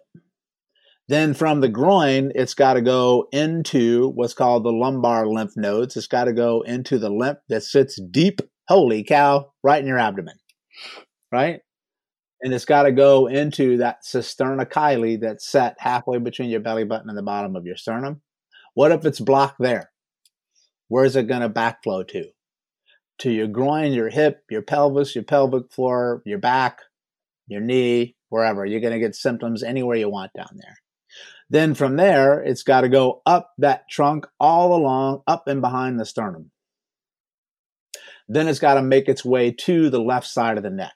Then from the groin, it's got to go into what's called the lumbar lymph nodes. It's got to go into the lymph that sits deep, holy cow, right in your abdomen, right? And it's got to go into that cisterna chyli that's set halfway between your belly button and the bottom of your sternum. What if it's blocked there? Where's it going to backflow to? To your groin, your hip, your pelvis, your pelvic floor, your back, your knee, wherever. You're going to get symptoms anywhere you want down there. Then from there, it's got to go up that trunk all along, up and behind the sternum. Then it's got to make its way to the left side of the neck.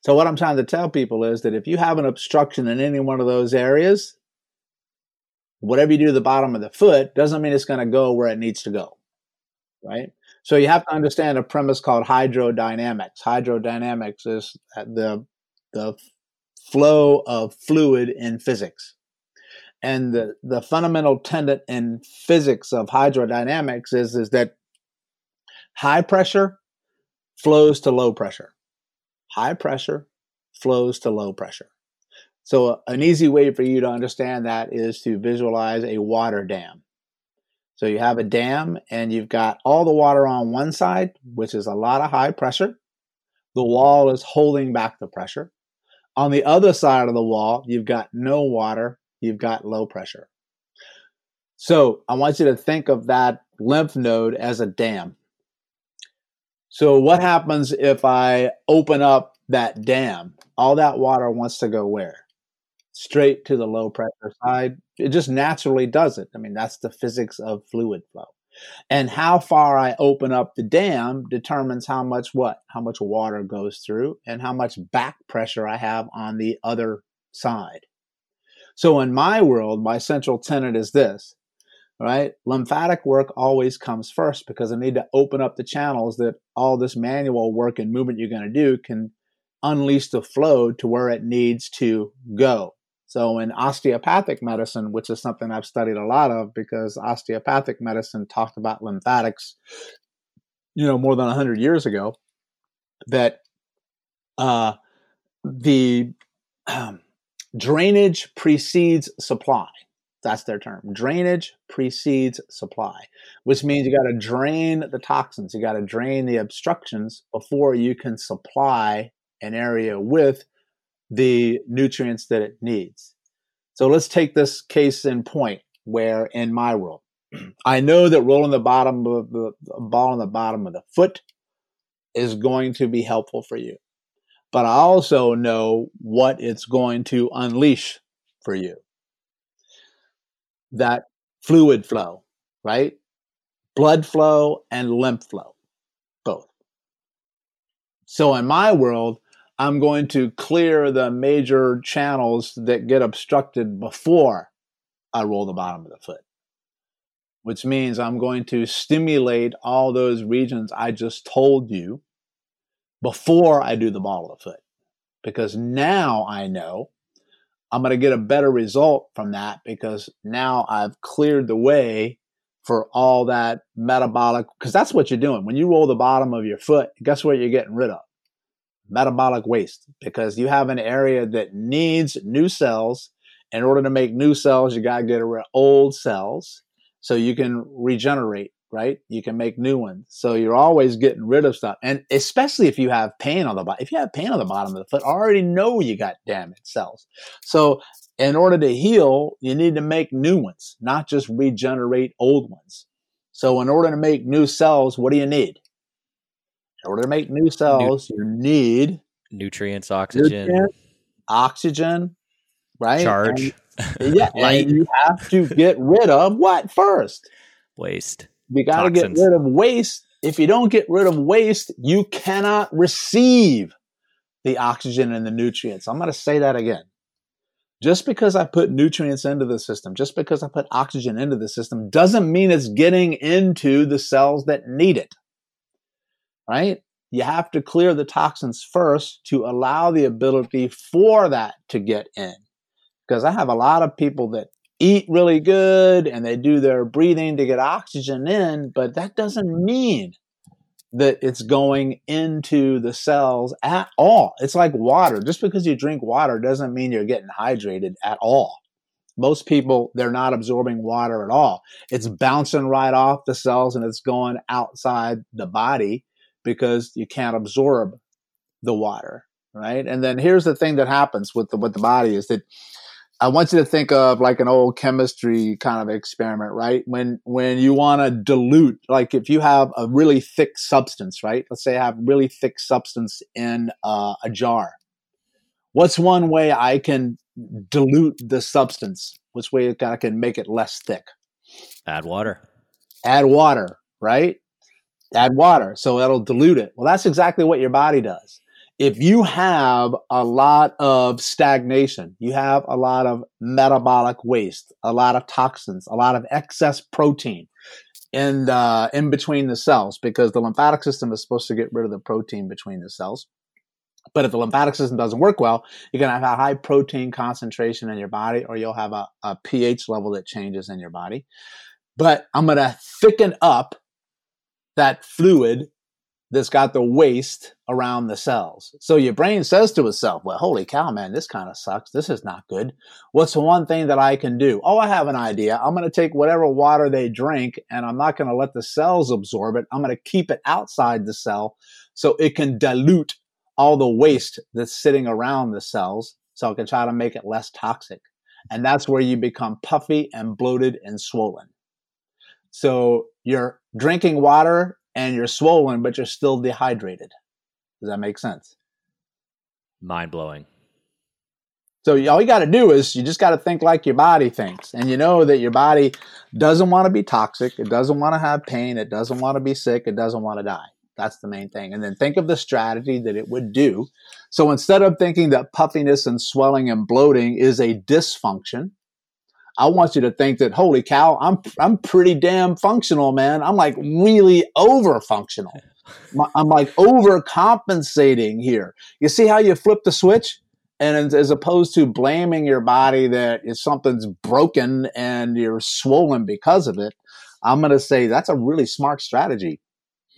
So what I'm trying to tell people is that if you have an obstruction in any one of those areas, whatever you do to the bottom of the foot doesn't mean it's going to go where it needs to go. Right? So you have to understand a premise called hydrodynamics. Hydrodynamics is the the flow of fluid in physics. And the, the fundamental tenet in physics of hydrodynamics is, is that high pressure flows to low pressure high pressure flows to low pressure. So, an easy way for you to understand that is to visualize a water dam. So, you have a dam and you've got all the water on one side, which is a lot of high pressure. The wall is holding back the pressure. On the other side of the wall, you've got no water, you've got low pressure. So, I want you to think of that lymph node as a dam. So what happens if I open up that dam, all that water wants to go where? Straight to the low pressure side. It just naturally does it. I mean, that's the physics of fluid flow. And how far I open up the dam determines how much what? How much water goes through and how much back pressure I have on the other side. So in my world, my central tenet is this, right? Lymphatic work always comes first because I need to open up the channels that all this manual work and movement you're going to do can unleash the flow to where it needs to go. So in osteopathic medicine, which is something I've studied a lot of because osteopathic medicine talked about lymphatics, you know, more than 100 years ago, that uh, the um, drainage precedes supply. That's their term. Drainage precedes supply, which means you got to drain the toxins, you got to drain the obstructions before you can supply an area with the nutrients that it needs. So let's take this case in point where in my world, I know that rolling the bottom of the, ball on the bottom of the foot is going to be helpful for you. But I also know what it's going to unleash for you. That fluid flow, right? Blood flow and lymph flow, both. So in my world, I'm going to clear the major channels that get obstructed before I roll the bottom of the foot, which means I'm going to stimulate all those regions I just told you before I do the ball of the foot. Because now I know I'm going to get a better result from that because now I've cleared the way for all that metabolic, because that's what you're doing. When you roll the bottom of your foot, guess what you're getting rid of? metabolic waste because you have an area that needs new cells. In order to make new cells, you got to get rid of old cells so you can regenerate, right? You can make new ones. So you're always getting rid of stuff. And especially if you have pain on the bottom, if you have pain on the bottom of the foot, I already know you got damaged cells. So in order to heal, you need to make new ones, not just regenerate old ones. So in order to make new cells, what do you need? In order to make new cells, you need nutrients, oxygen, nutrients, oxygen, right? Charge. And, yeah, Light. and you have to get rid of what first? Waste. You got to get rid of waste. If you don't get rid of waste, you cannot receive the oxygen and the nutrients. I'm going to say that again. Just because I put nutrients into the system, just because I put oxygen into the system, doesn't mean it's getting into the cells that need it right? You have to clear the toxins first to allow the ability for that to get in. Because I have a lot of people that eat really good and they do their breathing to get oxygen in, but that doesn't mean that it's going into the cells at all. It's like water. Just because you drink water doesn't mean you're getting hydrated at all. Most people, they're not absorbing water at all. It's bouncing right off the cells and it's going outside the body because you can't absorb the water, right? And then here's the thing that happens with the with the body is that I want you to think of like an old chemistry kind of experiment, right? When when you want to dilute, like if you have a really thick substance, right? Let's say I have really thick substance in uh, a jar. What's one way I can dilute the substance? Which way I can make it less thick? Add water. Add water, right? add water so that'll dilute it. Well, that's exactly what your body does. If you have a lot of stagnation, you have a lot of metabolic waste, a lot of toxins, a lot of excess protein in the, in between the cells, because the lymphatic system is supposed to get rid of the protein between the cells. But if the lymphatic system doesn't work well, you're going to have a high protein concentration in your body, or you'll have a, a pH level that changes in your body. But I'm going to thicken up that fluid that's got the waste around the cells. So your brain says to itself, well, holy cow, man, this kind of sucks. This is not good. What's the one thing that I can do? Oh, I have an idea. I'm going to take whatever water they drink and I'm not going to let the cells absorb it. I'm going to keep it outside the cell so it can dilute all the waste that's sitting around the cells so it can try to make it less toxic. And that's where you become puffy and bloated and swollen. So you're drinking water and you're swollen, but you're still dehydrated. Does that make sense? Mind blowing. So all you got to do is you just got to think like your body thinks, and you know that your body doesn't want to be toxic, it doesn't want to have pain, it doesn't want to be sick, it doesn't want to die. That's the main thing. And then think of the strategy that it would do. So instead of thinking that puffiness and swelling and bloating is a dysfunction, I want you to think that holy cow, I'm I'm pretty damn functional, man. I'm like really over functional. I'm like overcompensating here. You see how you flip the switch? And as opposed to blaming your body that if something's broken and you're swollen because of it, I'm going to say that's a really smart strategy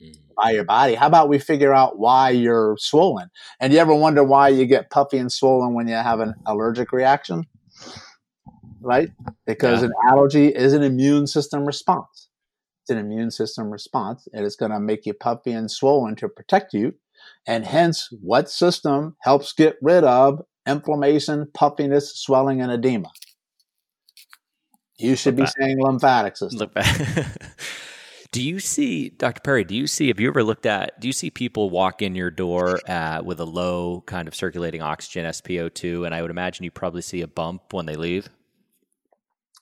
mm. by your body. How about we figure out why you're swollen? And you ever wonder why you get puffy and swollen when you have an allergic reaction? Right? Because yeah. an allergy is an immune system response. It's an immune system response, and it's going to make you puffy and swollen to protect you. And hence, what system helps get rid of inflammation, puffiness, swelling, and edema? You should be saying lymphatic system. Look back. Do you see, Dr. Perry, do you see, have you ever looked at, do you see people walk in your door uh, with a low kind of circulating oxygen SpO2? And I would imagine you probably see a bump when they leave.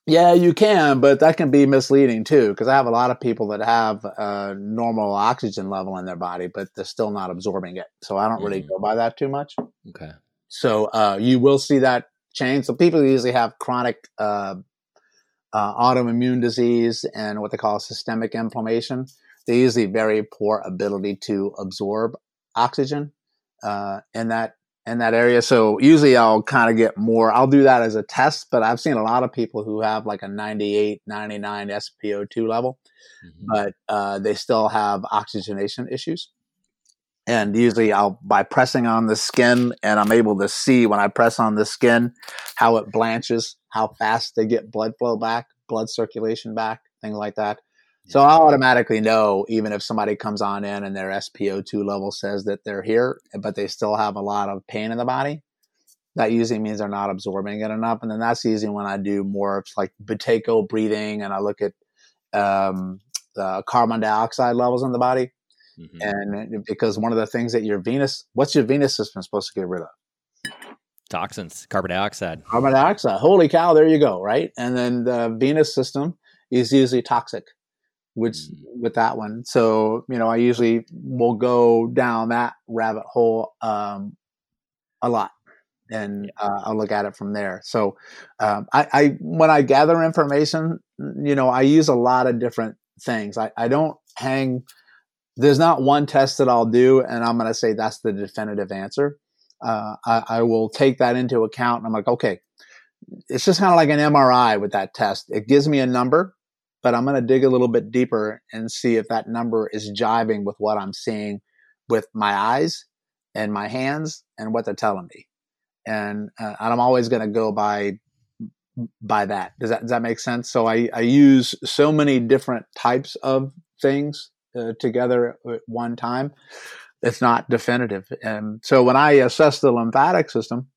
Yeah, you can, but that can be misleading too, because I have a lot of people that have a normal oxygen level in their body, but they're still not absorbing it. So I don't really mm. go by that too much. Okay. So uh, you will see that change. So people usually have chronic uh, uh, autoimmune disease and what they call systemic inflammation, they usually very poor ability to absorb oxygen uh, in that in that area. So usually I'll kind of get more. I'll do that as a test, but I've seen a lot of people who have like a 98, 99 SpO2 level, mm-hmm. but uh, they still have oxygenation issues. And usually I'll by pressing on the skin, and I'm able to see when I press on the skin how it blanches how fast they get blood flow back, blood circulation back, things like that. So I automatically know even if somebody comes on in and their SpO2 level says that they're here, but they still have a lot of pain in the body, that usually means they're not absorbing it enough. And then that's usually when I do more of like Buteyko breathing and I look at um, the carbon dioxide levels in the body. Mm-hmm. And because one of the things that your venous, what's your venous system supposed to get rid of? Toxins, carbon dioxide. Carbon dioxide. Holy cow, there you go, right? And then the venous system is usually toxic, which mm. with that one. So, you know, I usually will go down that rabbit hole um, a lot and uh, I'll look at it from there. So, um, I, I, when I gather information, you know, I use a lot of different things. I, I don't hang. There's not one test that I'll do, and I'm going to say that's the definitive answer uh, I, I, will take that into account. And I'm like, okay, it's just kind of like an MRI with that test. It gives me a number, but I'm going to dig a little bit deeper and see if that number is jiving with what I'm seeing with my eyes and my hands and what they're telling me. And, uh, and I'm always going to go by by that. Does that does that make sense? So I, I use so many different types of things uh, together at one time it's not definitive. And so when I assess the lymphatic system,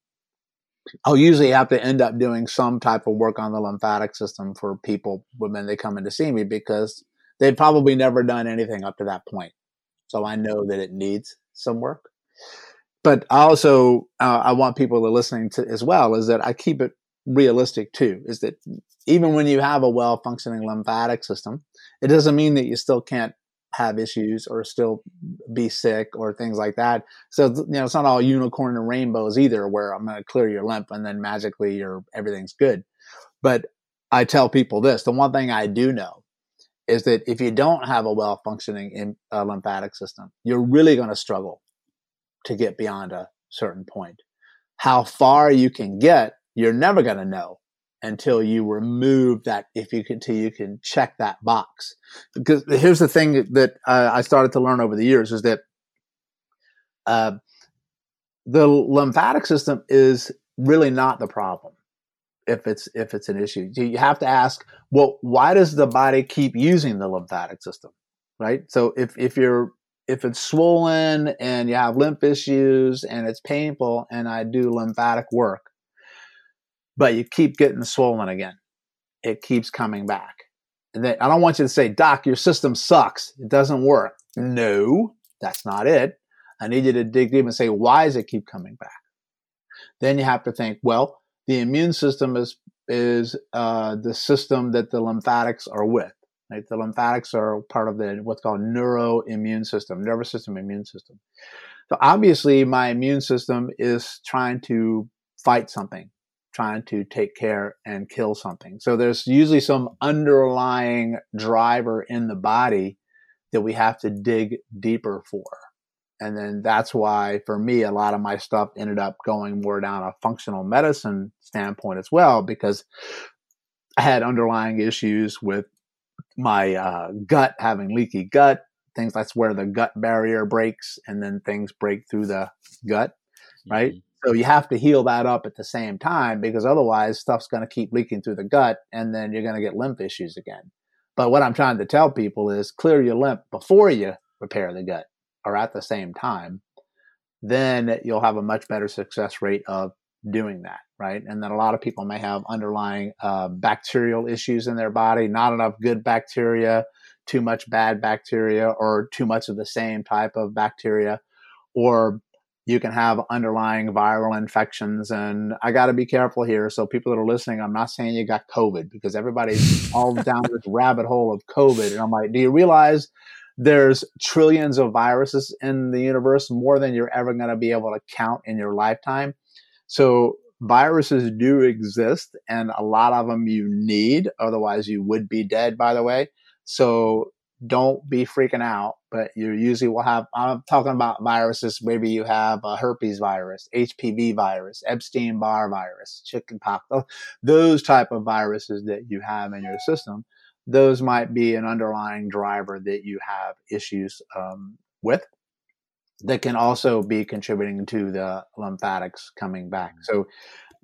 I'll usually have to end up doing some type of work on the lymphatic system for people when they come in to see me because they've probably never done anything up to that point. So I know that it needs some work. But also, uh, I want people to listening to as well is that I keep it realistic too. Is that even when you have a well functioning lymphatic system, it doesn't mean that you still can't have issues or still be sick or things like that. So you know, it's not all unicorn and rainbows either, where I'm going to clear your lymph and then magically your everything's good. But I tell people this: the one thing I do know is that if you don't have a well functioning uh, lymphatic system, you're really going to struggle to get beyond a certain point. How far you can get, you're never going to know until you remove that if you can until you can check that box. Because here's the thing that uh, i started to learn over the years is that uh, the lymphatic system is really not the problem if it's if it's an issue. You have to ask well why does the body keep using the lymphatic system right? So if if you're if it's swollen and you have lymph issues and it's painful and i do lymphatic work but you keep getting swollen again. It keeps coming back. And then I don't want you to say, Doc, your system sucks. It doesn't work. No, that's not it. I need you to dig deep and say, why does it keep coming back? then you have to think, well, the immune system is is uh, the system that the lymphatics are with. Right? The lymphatics are part of the what's called neuroimmune system, nervous system immune system. So obviously, my immune system is trying to fight something, trying to take care and kill something. So there's usually some underlying driver in the body that we have to dig deeper for. And then that's why, for me, a lot of my stuff ended up going more down a functional medicine standpoint as well, because I had underlying issues with my uh, gut having leaky gut. Things that's where the gut barrier breaks, and then things break through the gut, right? Mm-hmm. So you have to heal that up at the same time because otherwise stuff's going to keep leaking through the gut, and then you're going to get lymph issues again. But what I'm trying to tell people is clear your lymph before you repair the gut or at the same time, then you'll have a much better success rate of doing that, right? And then a lot of people may have underlying uh, bacterial issues in their body, not enough good bacteria, too much bad bacteria, or too much of the same type of bacteria, or you can have underlying viral infections. And I got to be careful here. So, people that are listening, I'm not saying you got COVID because everybody's all down this rabbit hole of COVID. And I'm like, do you realize there's trillions of viruses in the universe, more than you're ever going to be able to count in your lifetime. So viruses do exist, and a lot of them you need, otherwise you would be dead. By the way, so don't be freaking out. But you usually will have. I'm talking about viruses. Maybe you have a herpes virus, HPV virus, Epstein Barr virus, chickenpox. Those type of viruses that you have in your system those might be an underlying driver that you have issues um, with that can also be contributing to the lymphatics coming back. Mm-hmm. So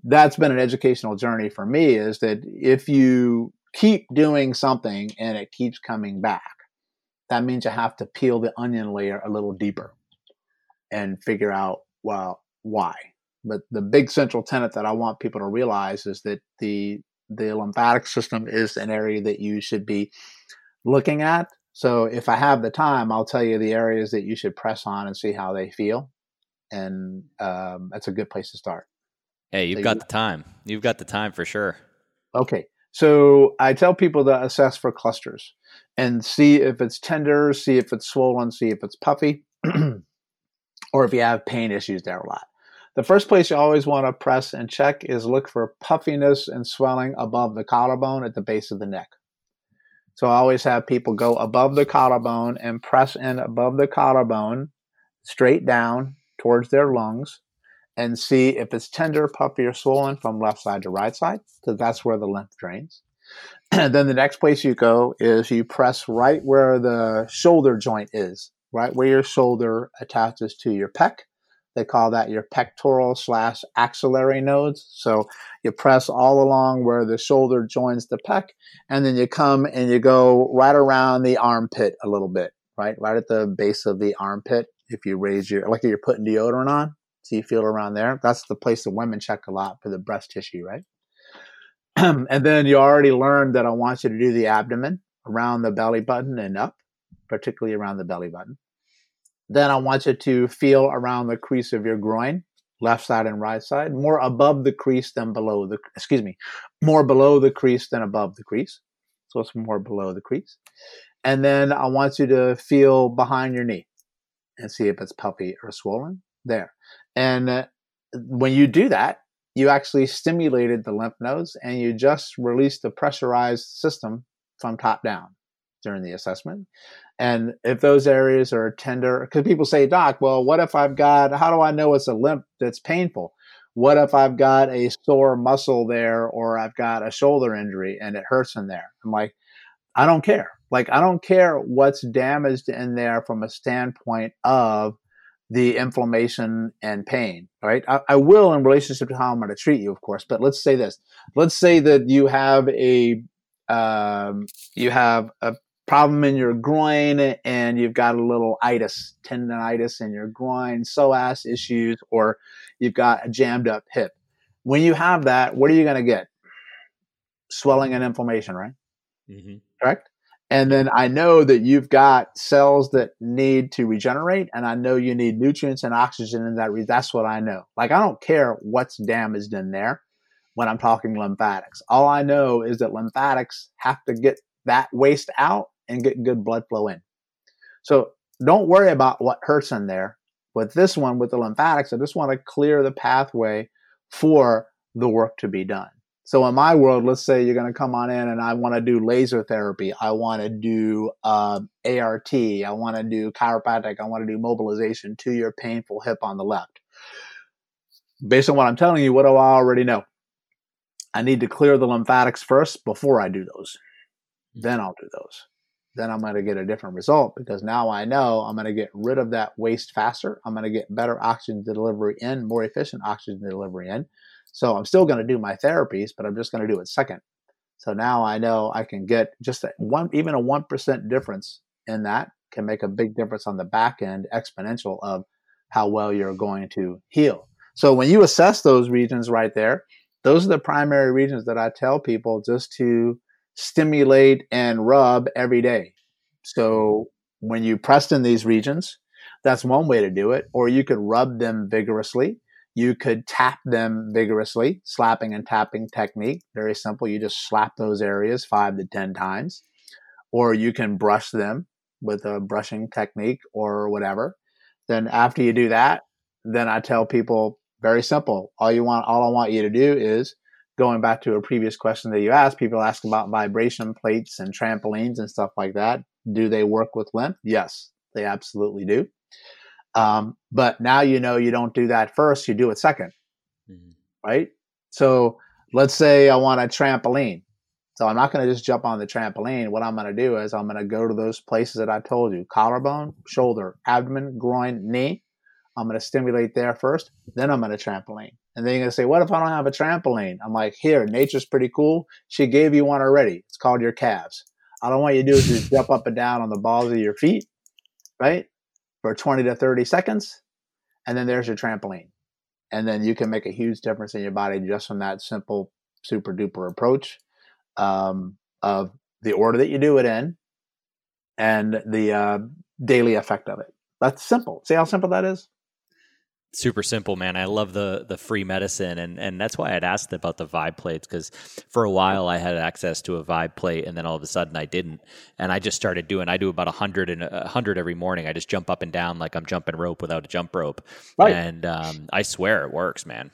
that's been an educational journey for me is that if you keep doing something and it keeps coming back, that means you have to peel the onion layer a little deeper and figure out, well, why. But the big central tenet that I want people to realize is that the the lymphatic system is an area that you should be looking at. So if I have the time, I'll tell you the areas that you should press on and see how they feel. And um, that's a good place to start. Hey, you've so got you, the time. You've got the time for sure. Okay. So I tell people to assess for clusters and see if it's tender, see if it's swollen, see if it's puffy, or if you have pain issues there a lot. The first place you always want to press and check is look for puffiness and swelling above the collarbone at the base of the neck. So I always have people go above the collarbone and press in above the collarbone, straight down towards their lungs, and see if it's tender, puffy, or swollen from left side to right side, because that's where the lymph drains. And then the next place you go is you press right where the shoulder joint is, right where your shoulder attaches to your pec they call that your pectoral slash axillary nodes. So you press all along where the shoulder joins the pec, and then you come and you go right around the armpit a little bit, right? Right at the base of the armpit. If you raise your, like you're putting deodorant on, so you feel around there. That's the place that women check a lot for the breast tissue, right? and then you already learned that I want you to do the abdomen around the belly button and up, particularly around the belly button. Then I want you to feel around the crease of your groin, left side and right side, more above the crease than below the, excuse me, more below the crease than above the crease. So it's more below the crease. And then I want you to feel behind your knee and see if it's puffy or swollen there. And uh, when you do that, you actually stimulated the lymph nodes and you just released the pressurized system from top down during the assessment. And if those areas are tender, because people say, Doc, well, what if I've got, how do I know it's a limp that's painful? What if I've got a sore muscle there or I've got a shoulder injury and it hurts in there? I'm like, I don't care. Like, I don't care what's damaged in there from a standpoint of the inflammation and pain, right? I, I will in relationship to how I'm going to treat you, of course. But let's say this. Let's say that you have a um, you have a problem in your groin and you've got a little itis, tendonitis in your groin, psoas issues, or you've got a jammed up hip. When you have that, what are you going to get? Swelling and inflammation, right? Mm-hmm. Correct? And then I know that you've got cells that need to regenerate, and I know you need nutrients and oxygen in that. Re- that's what I know. Like I don't care what's damaged in there when I'm talking lymphatics. All I know is that lymphatics have to get that waste out and get good blood flow in. So don't worry about what hurts in there. With this one, with the lymphatics, I just want to clear the pathway for the work to be done. So in my world, let's say you're going to come on in and I want to do laser therapy. I want to do uh, ART. I want to do chiropractic. I want to do mobilization to your painful hip on the left. Based on what I'm telling you, what do I already know? I need to clear the lymphatics first before I do those. Then I'll do those. Then I'm going to get a different result because now I know I'm going to get rid of that waste faster. I'm going to get better oxygen delivery in, more efficient oxygen delivery in. So I'm still going to do my therapies, but I'm just going to do it second. So now I know I can get just a one, even a 1% difference in that can make a big difference on the back end exponential of how well you're going to heal. So when you assess those regions right there, those are the primary regions that I tell people just to stimulate and rub every day. So mm-hmm. when you press in these regions, that's one way to do it. Or you could rub them vigorously. You could tap them vigorously, slapping and tapping technique. Very simple. You just slap those areas five to 10 times. Or you can brush them with a brushing technique or whatever. Then after you do that, then I tell people very simple. All you want, all I want you to do is going back to a previous question that you asked, people ask about vibration plates and trampolines and stuff like that. Do they work with lymph? Yes, they absolutely do. Um, but now you know you don't do that first, you do it 2nd mm-hmm. right? So let's say I want a trampoline. So I'm not going to just jump on the trampoline. What I'm going to do is I'm going to go to those places that I told you collarbone, shoulder, abdomen, groin, knee. I'm going to stimulate there first, then I'm going to trampoline. And then you're going to say, what if I don't have a trampoline? I'm like, here, nature's pretty cool. She gave you one already. It's called your calves. I want you to do is just jump up and down on the balls of your feet, right? For 20 to 30 seconds. And then there's your trampoline. And then you can make a huge difference in your body just from that simple, super duper approach um, of the order that you do it in and the uh, daily effect of it. That's simple. See how simple that is? Super simple man. I love the the free medicine and and that's why i'd asked about the vibe plates because for a while i had access to a vibe plate and then all of a sudden i didn't. And i just started doing i do about a 100 and a 100 every morning. I just jump up and down like i'm jumping rope without a jump rope. Right. and um, i swear it works man.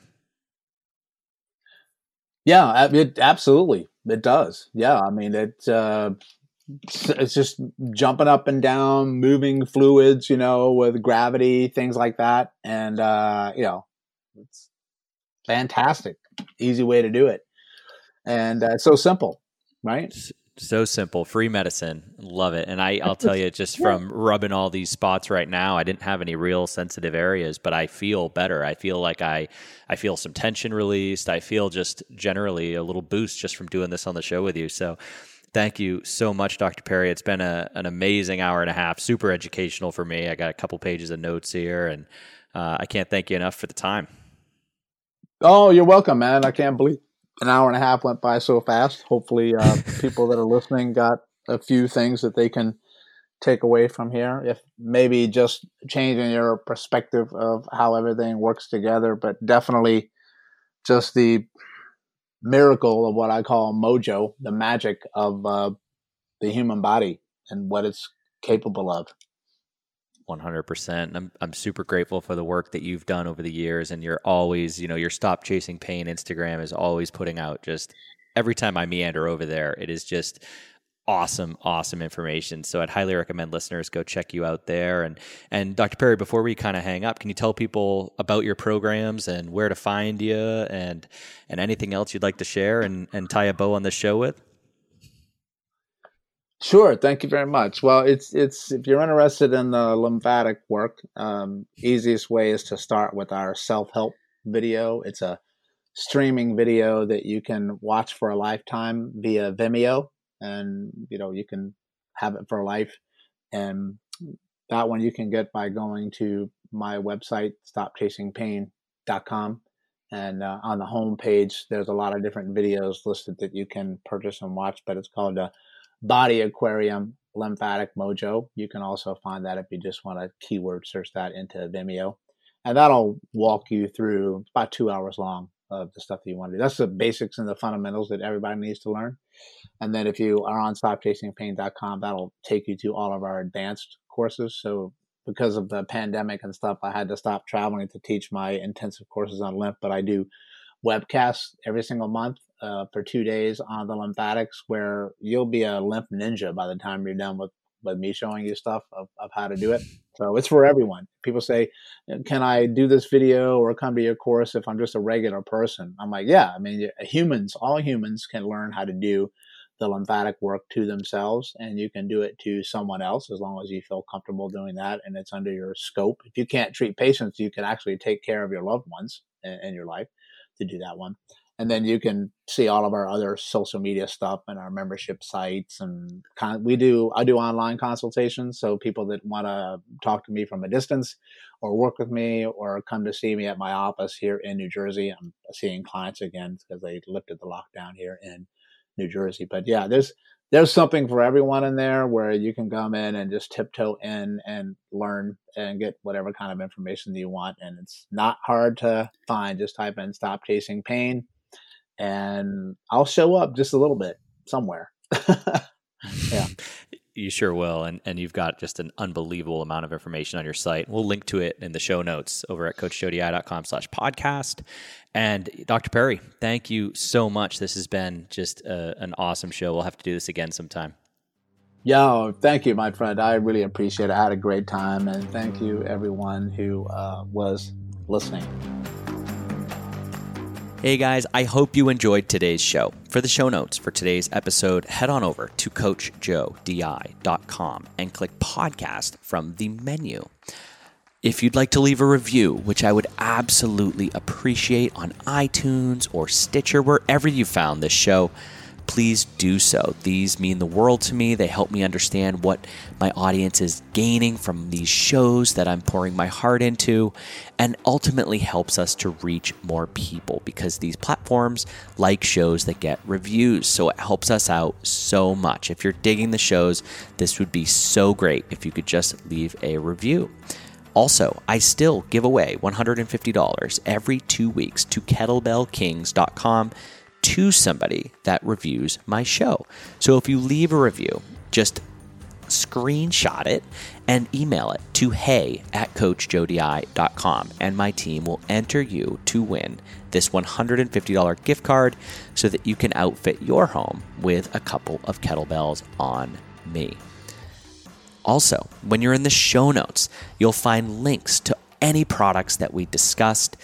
Yeah it absolutely. It does. Yeah i mean it uh it's just jumping up and down, moving fluids, you know, with gravity, things like that. And, uh, you know, it's fantastic. Easy way to do it. And uh, so simple, right? So simple, free medicine. Love it. And I, I'll tell you, just from rubbing all these spots right now, I didn't have any real sensitive areas, but I feel better. I feel like I, I feel some tension released. I feel just generally a little boost just from doing this on the show with you. So, Thank you so much, Dr. Perry. It's been a, an amazing hour and a half, super educational for me. I got a couple pages of notes here, and uh, I can't thank you enough for the time. Oh, you're welcome, man. I can't believe an hour and a half went by so fast. Hopefully, uh, people that are listening got a few things that they can take away from here. If maybe just changing your perspective of how everything works together, but definitely just the miracle of what I call mojo, the magic of uh, the human body and what it's capable of. 100%. I'm I'm super grateful for the work that you've done over the years and you're always, you know, your stop chasing pain Instagram is always putting out just every time I meander over there, it is just awesome, awesome information. So I'd highly recommend listeners go check you out there. And and Dr. Perry, before we kind of hang up, can you tell people about your programs and where to find you and and anything else you'd like to share and, and tie a bow on the show with? Sure, thank you very much. Well, it's it's if you're interested in the lymphatic work, um, easiest way is to start with our self help video. It's a streaming video that you can watch for a lifetime via Vimeo and you know you can have it for life and that one you can get by going to my website stopchasingpain.com and uh, on the home page there's a lot of different videos listed that you can purchase and watch but it's called a Body Aquarium Lymphatic Mojo. You can also find that if you just want to keyword search that into Vimeo. And that'll walk you through about two hours long of the stuff that you want to do. That's the basics and the fundamentals that everybody needs to learn. And then if you are on stopchasingpain.com, that'll take you to all of our advanced courses. So because of the pandemic and stuff, I had to stop traveling to teach my intensive courses on lymph, but I do webcasts every single month uh, for two days on the lymphatics where you'll be a lymph ninja by the time you're done with, with me showing you stuff of, of how to do it. So it's for everyone. People say, can I do this video or come to your course if I'm just a regular person? I'm like, yeah, I mean, humans, all humans can learn how to do the lymphatic work to themselves and you can do it to someone else as long as you feel comfortable doing that and it's under your scope. If you can't treat patients, you can actually take care of your loved ones in, in your life to do that one. And then you can see all of our other social media stuff and our membership sites. And con- we do, I do online consultations. So people that want to talk to me from a distance or work with me or come to see me at my office here in New Jersey. I'm seeing clients again because they lifted the lockdown here in New Jersey. But yeah, there's there's something for everyone in there where you can come in and just tiptoe in and learn and get whatever kind of information that you want. And it's not hard to find. Just type in stop chasing pain and I'll show up just a little bit somewhere. yeah. You sure will. And, and you've got just an unbelievable amount of information on your site. We'll link to it in the show notes over at coachjoed.com slash podcast. And Dr. Perry, thank you so much. This has been just a, an awesome show. We'll have to do this again sometime. Yeah, thank you, my friend. I really appreciate it. I had a great time. And thank you, everyone who uh, was listening. Hey guys, I hope you enjoyed today's show. For the show notes for today's episode, head on over to coachjoed.com and click podcast from the menu. If you'd like to leave a review, which I would absolutely appreciate on iTunes or Stitcher, wherever you found this show, please do so. These mean the world to me. They help me understand what my audience is gaining from these shows that I'm pouring my heart into, and ultimately helps us to reach more people because these platforms like shows that get reviews. So it helps us out so much. If you're digging the shows, this would be so great if you could just leave a review. Also, I still give away $150 every two weeks to kettlebellkings.com to somebody that reviews my show. So if you leave a review, just screenshot it and email it to hey at coachjoed.com and my team will enter you to win this $150 gift card so that you can outfit your home with a couple of kettlebells on me. Also, when you're in the show notes, you'll find links to any products that we discussed.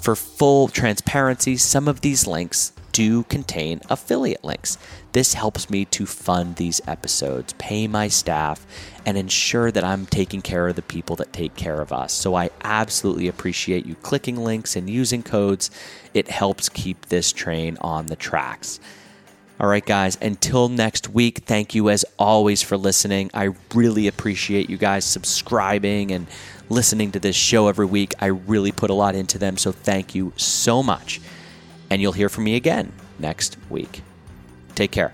For full transparency, some of these links do contain affiliate links. This helps me to fund these episodes, pay my staff, and ensure that I'm taking care of the people that take care of us. So I absolutely appreciate you clicking links and using codes. It helps keep this train on the tracks. All right, guys, until next week, thank you as always for listening. I really appreciate you guys subscribing and listening to this show every week. I really put a lot into them, so thank you so much and you'll hear from me again next week. Take care.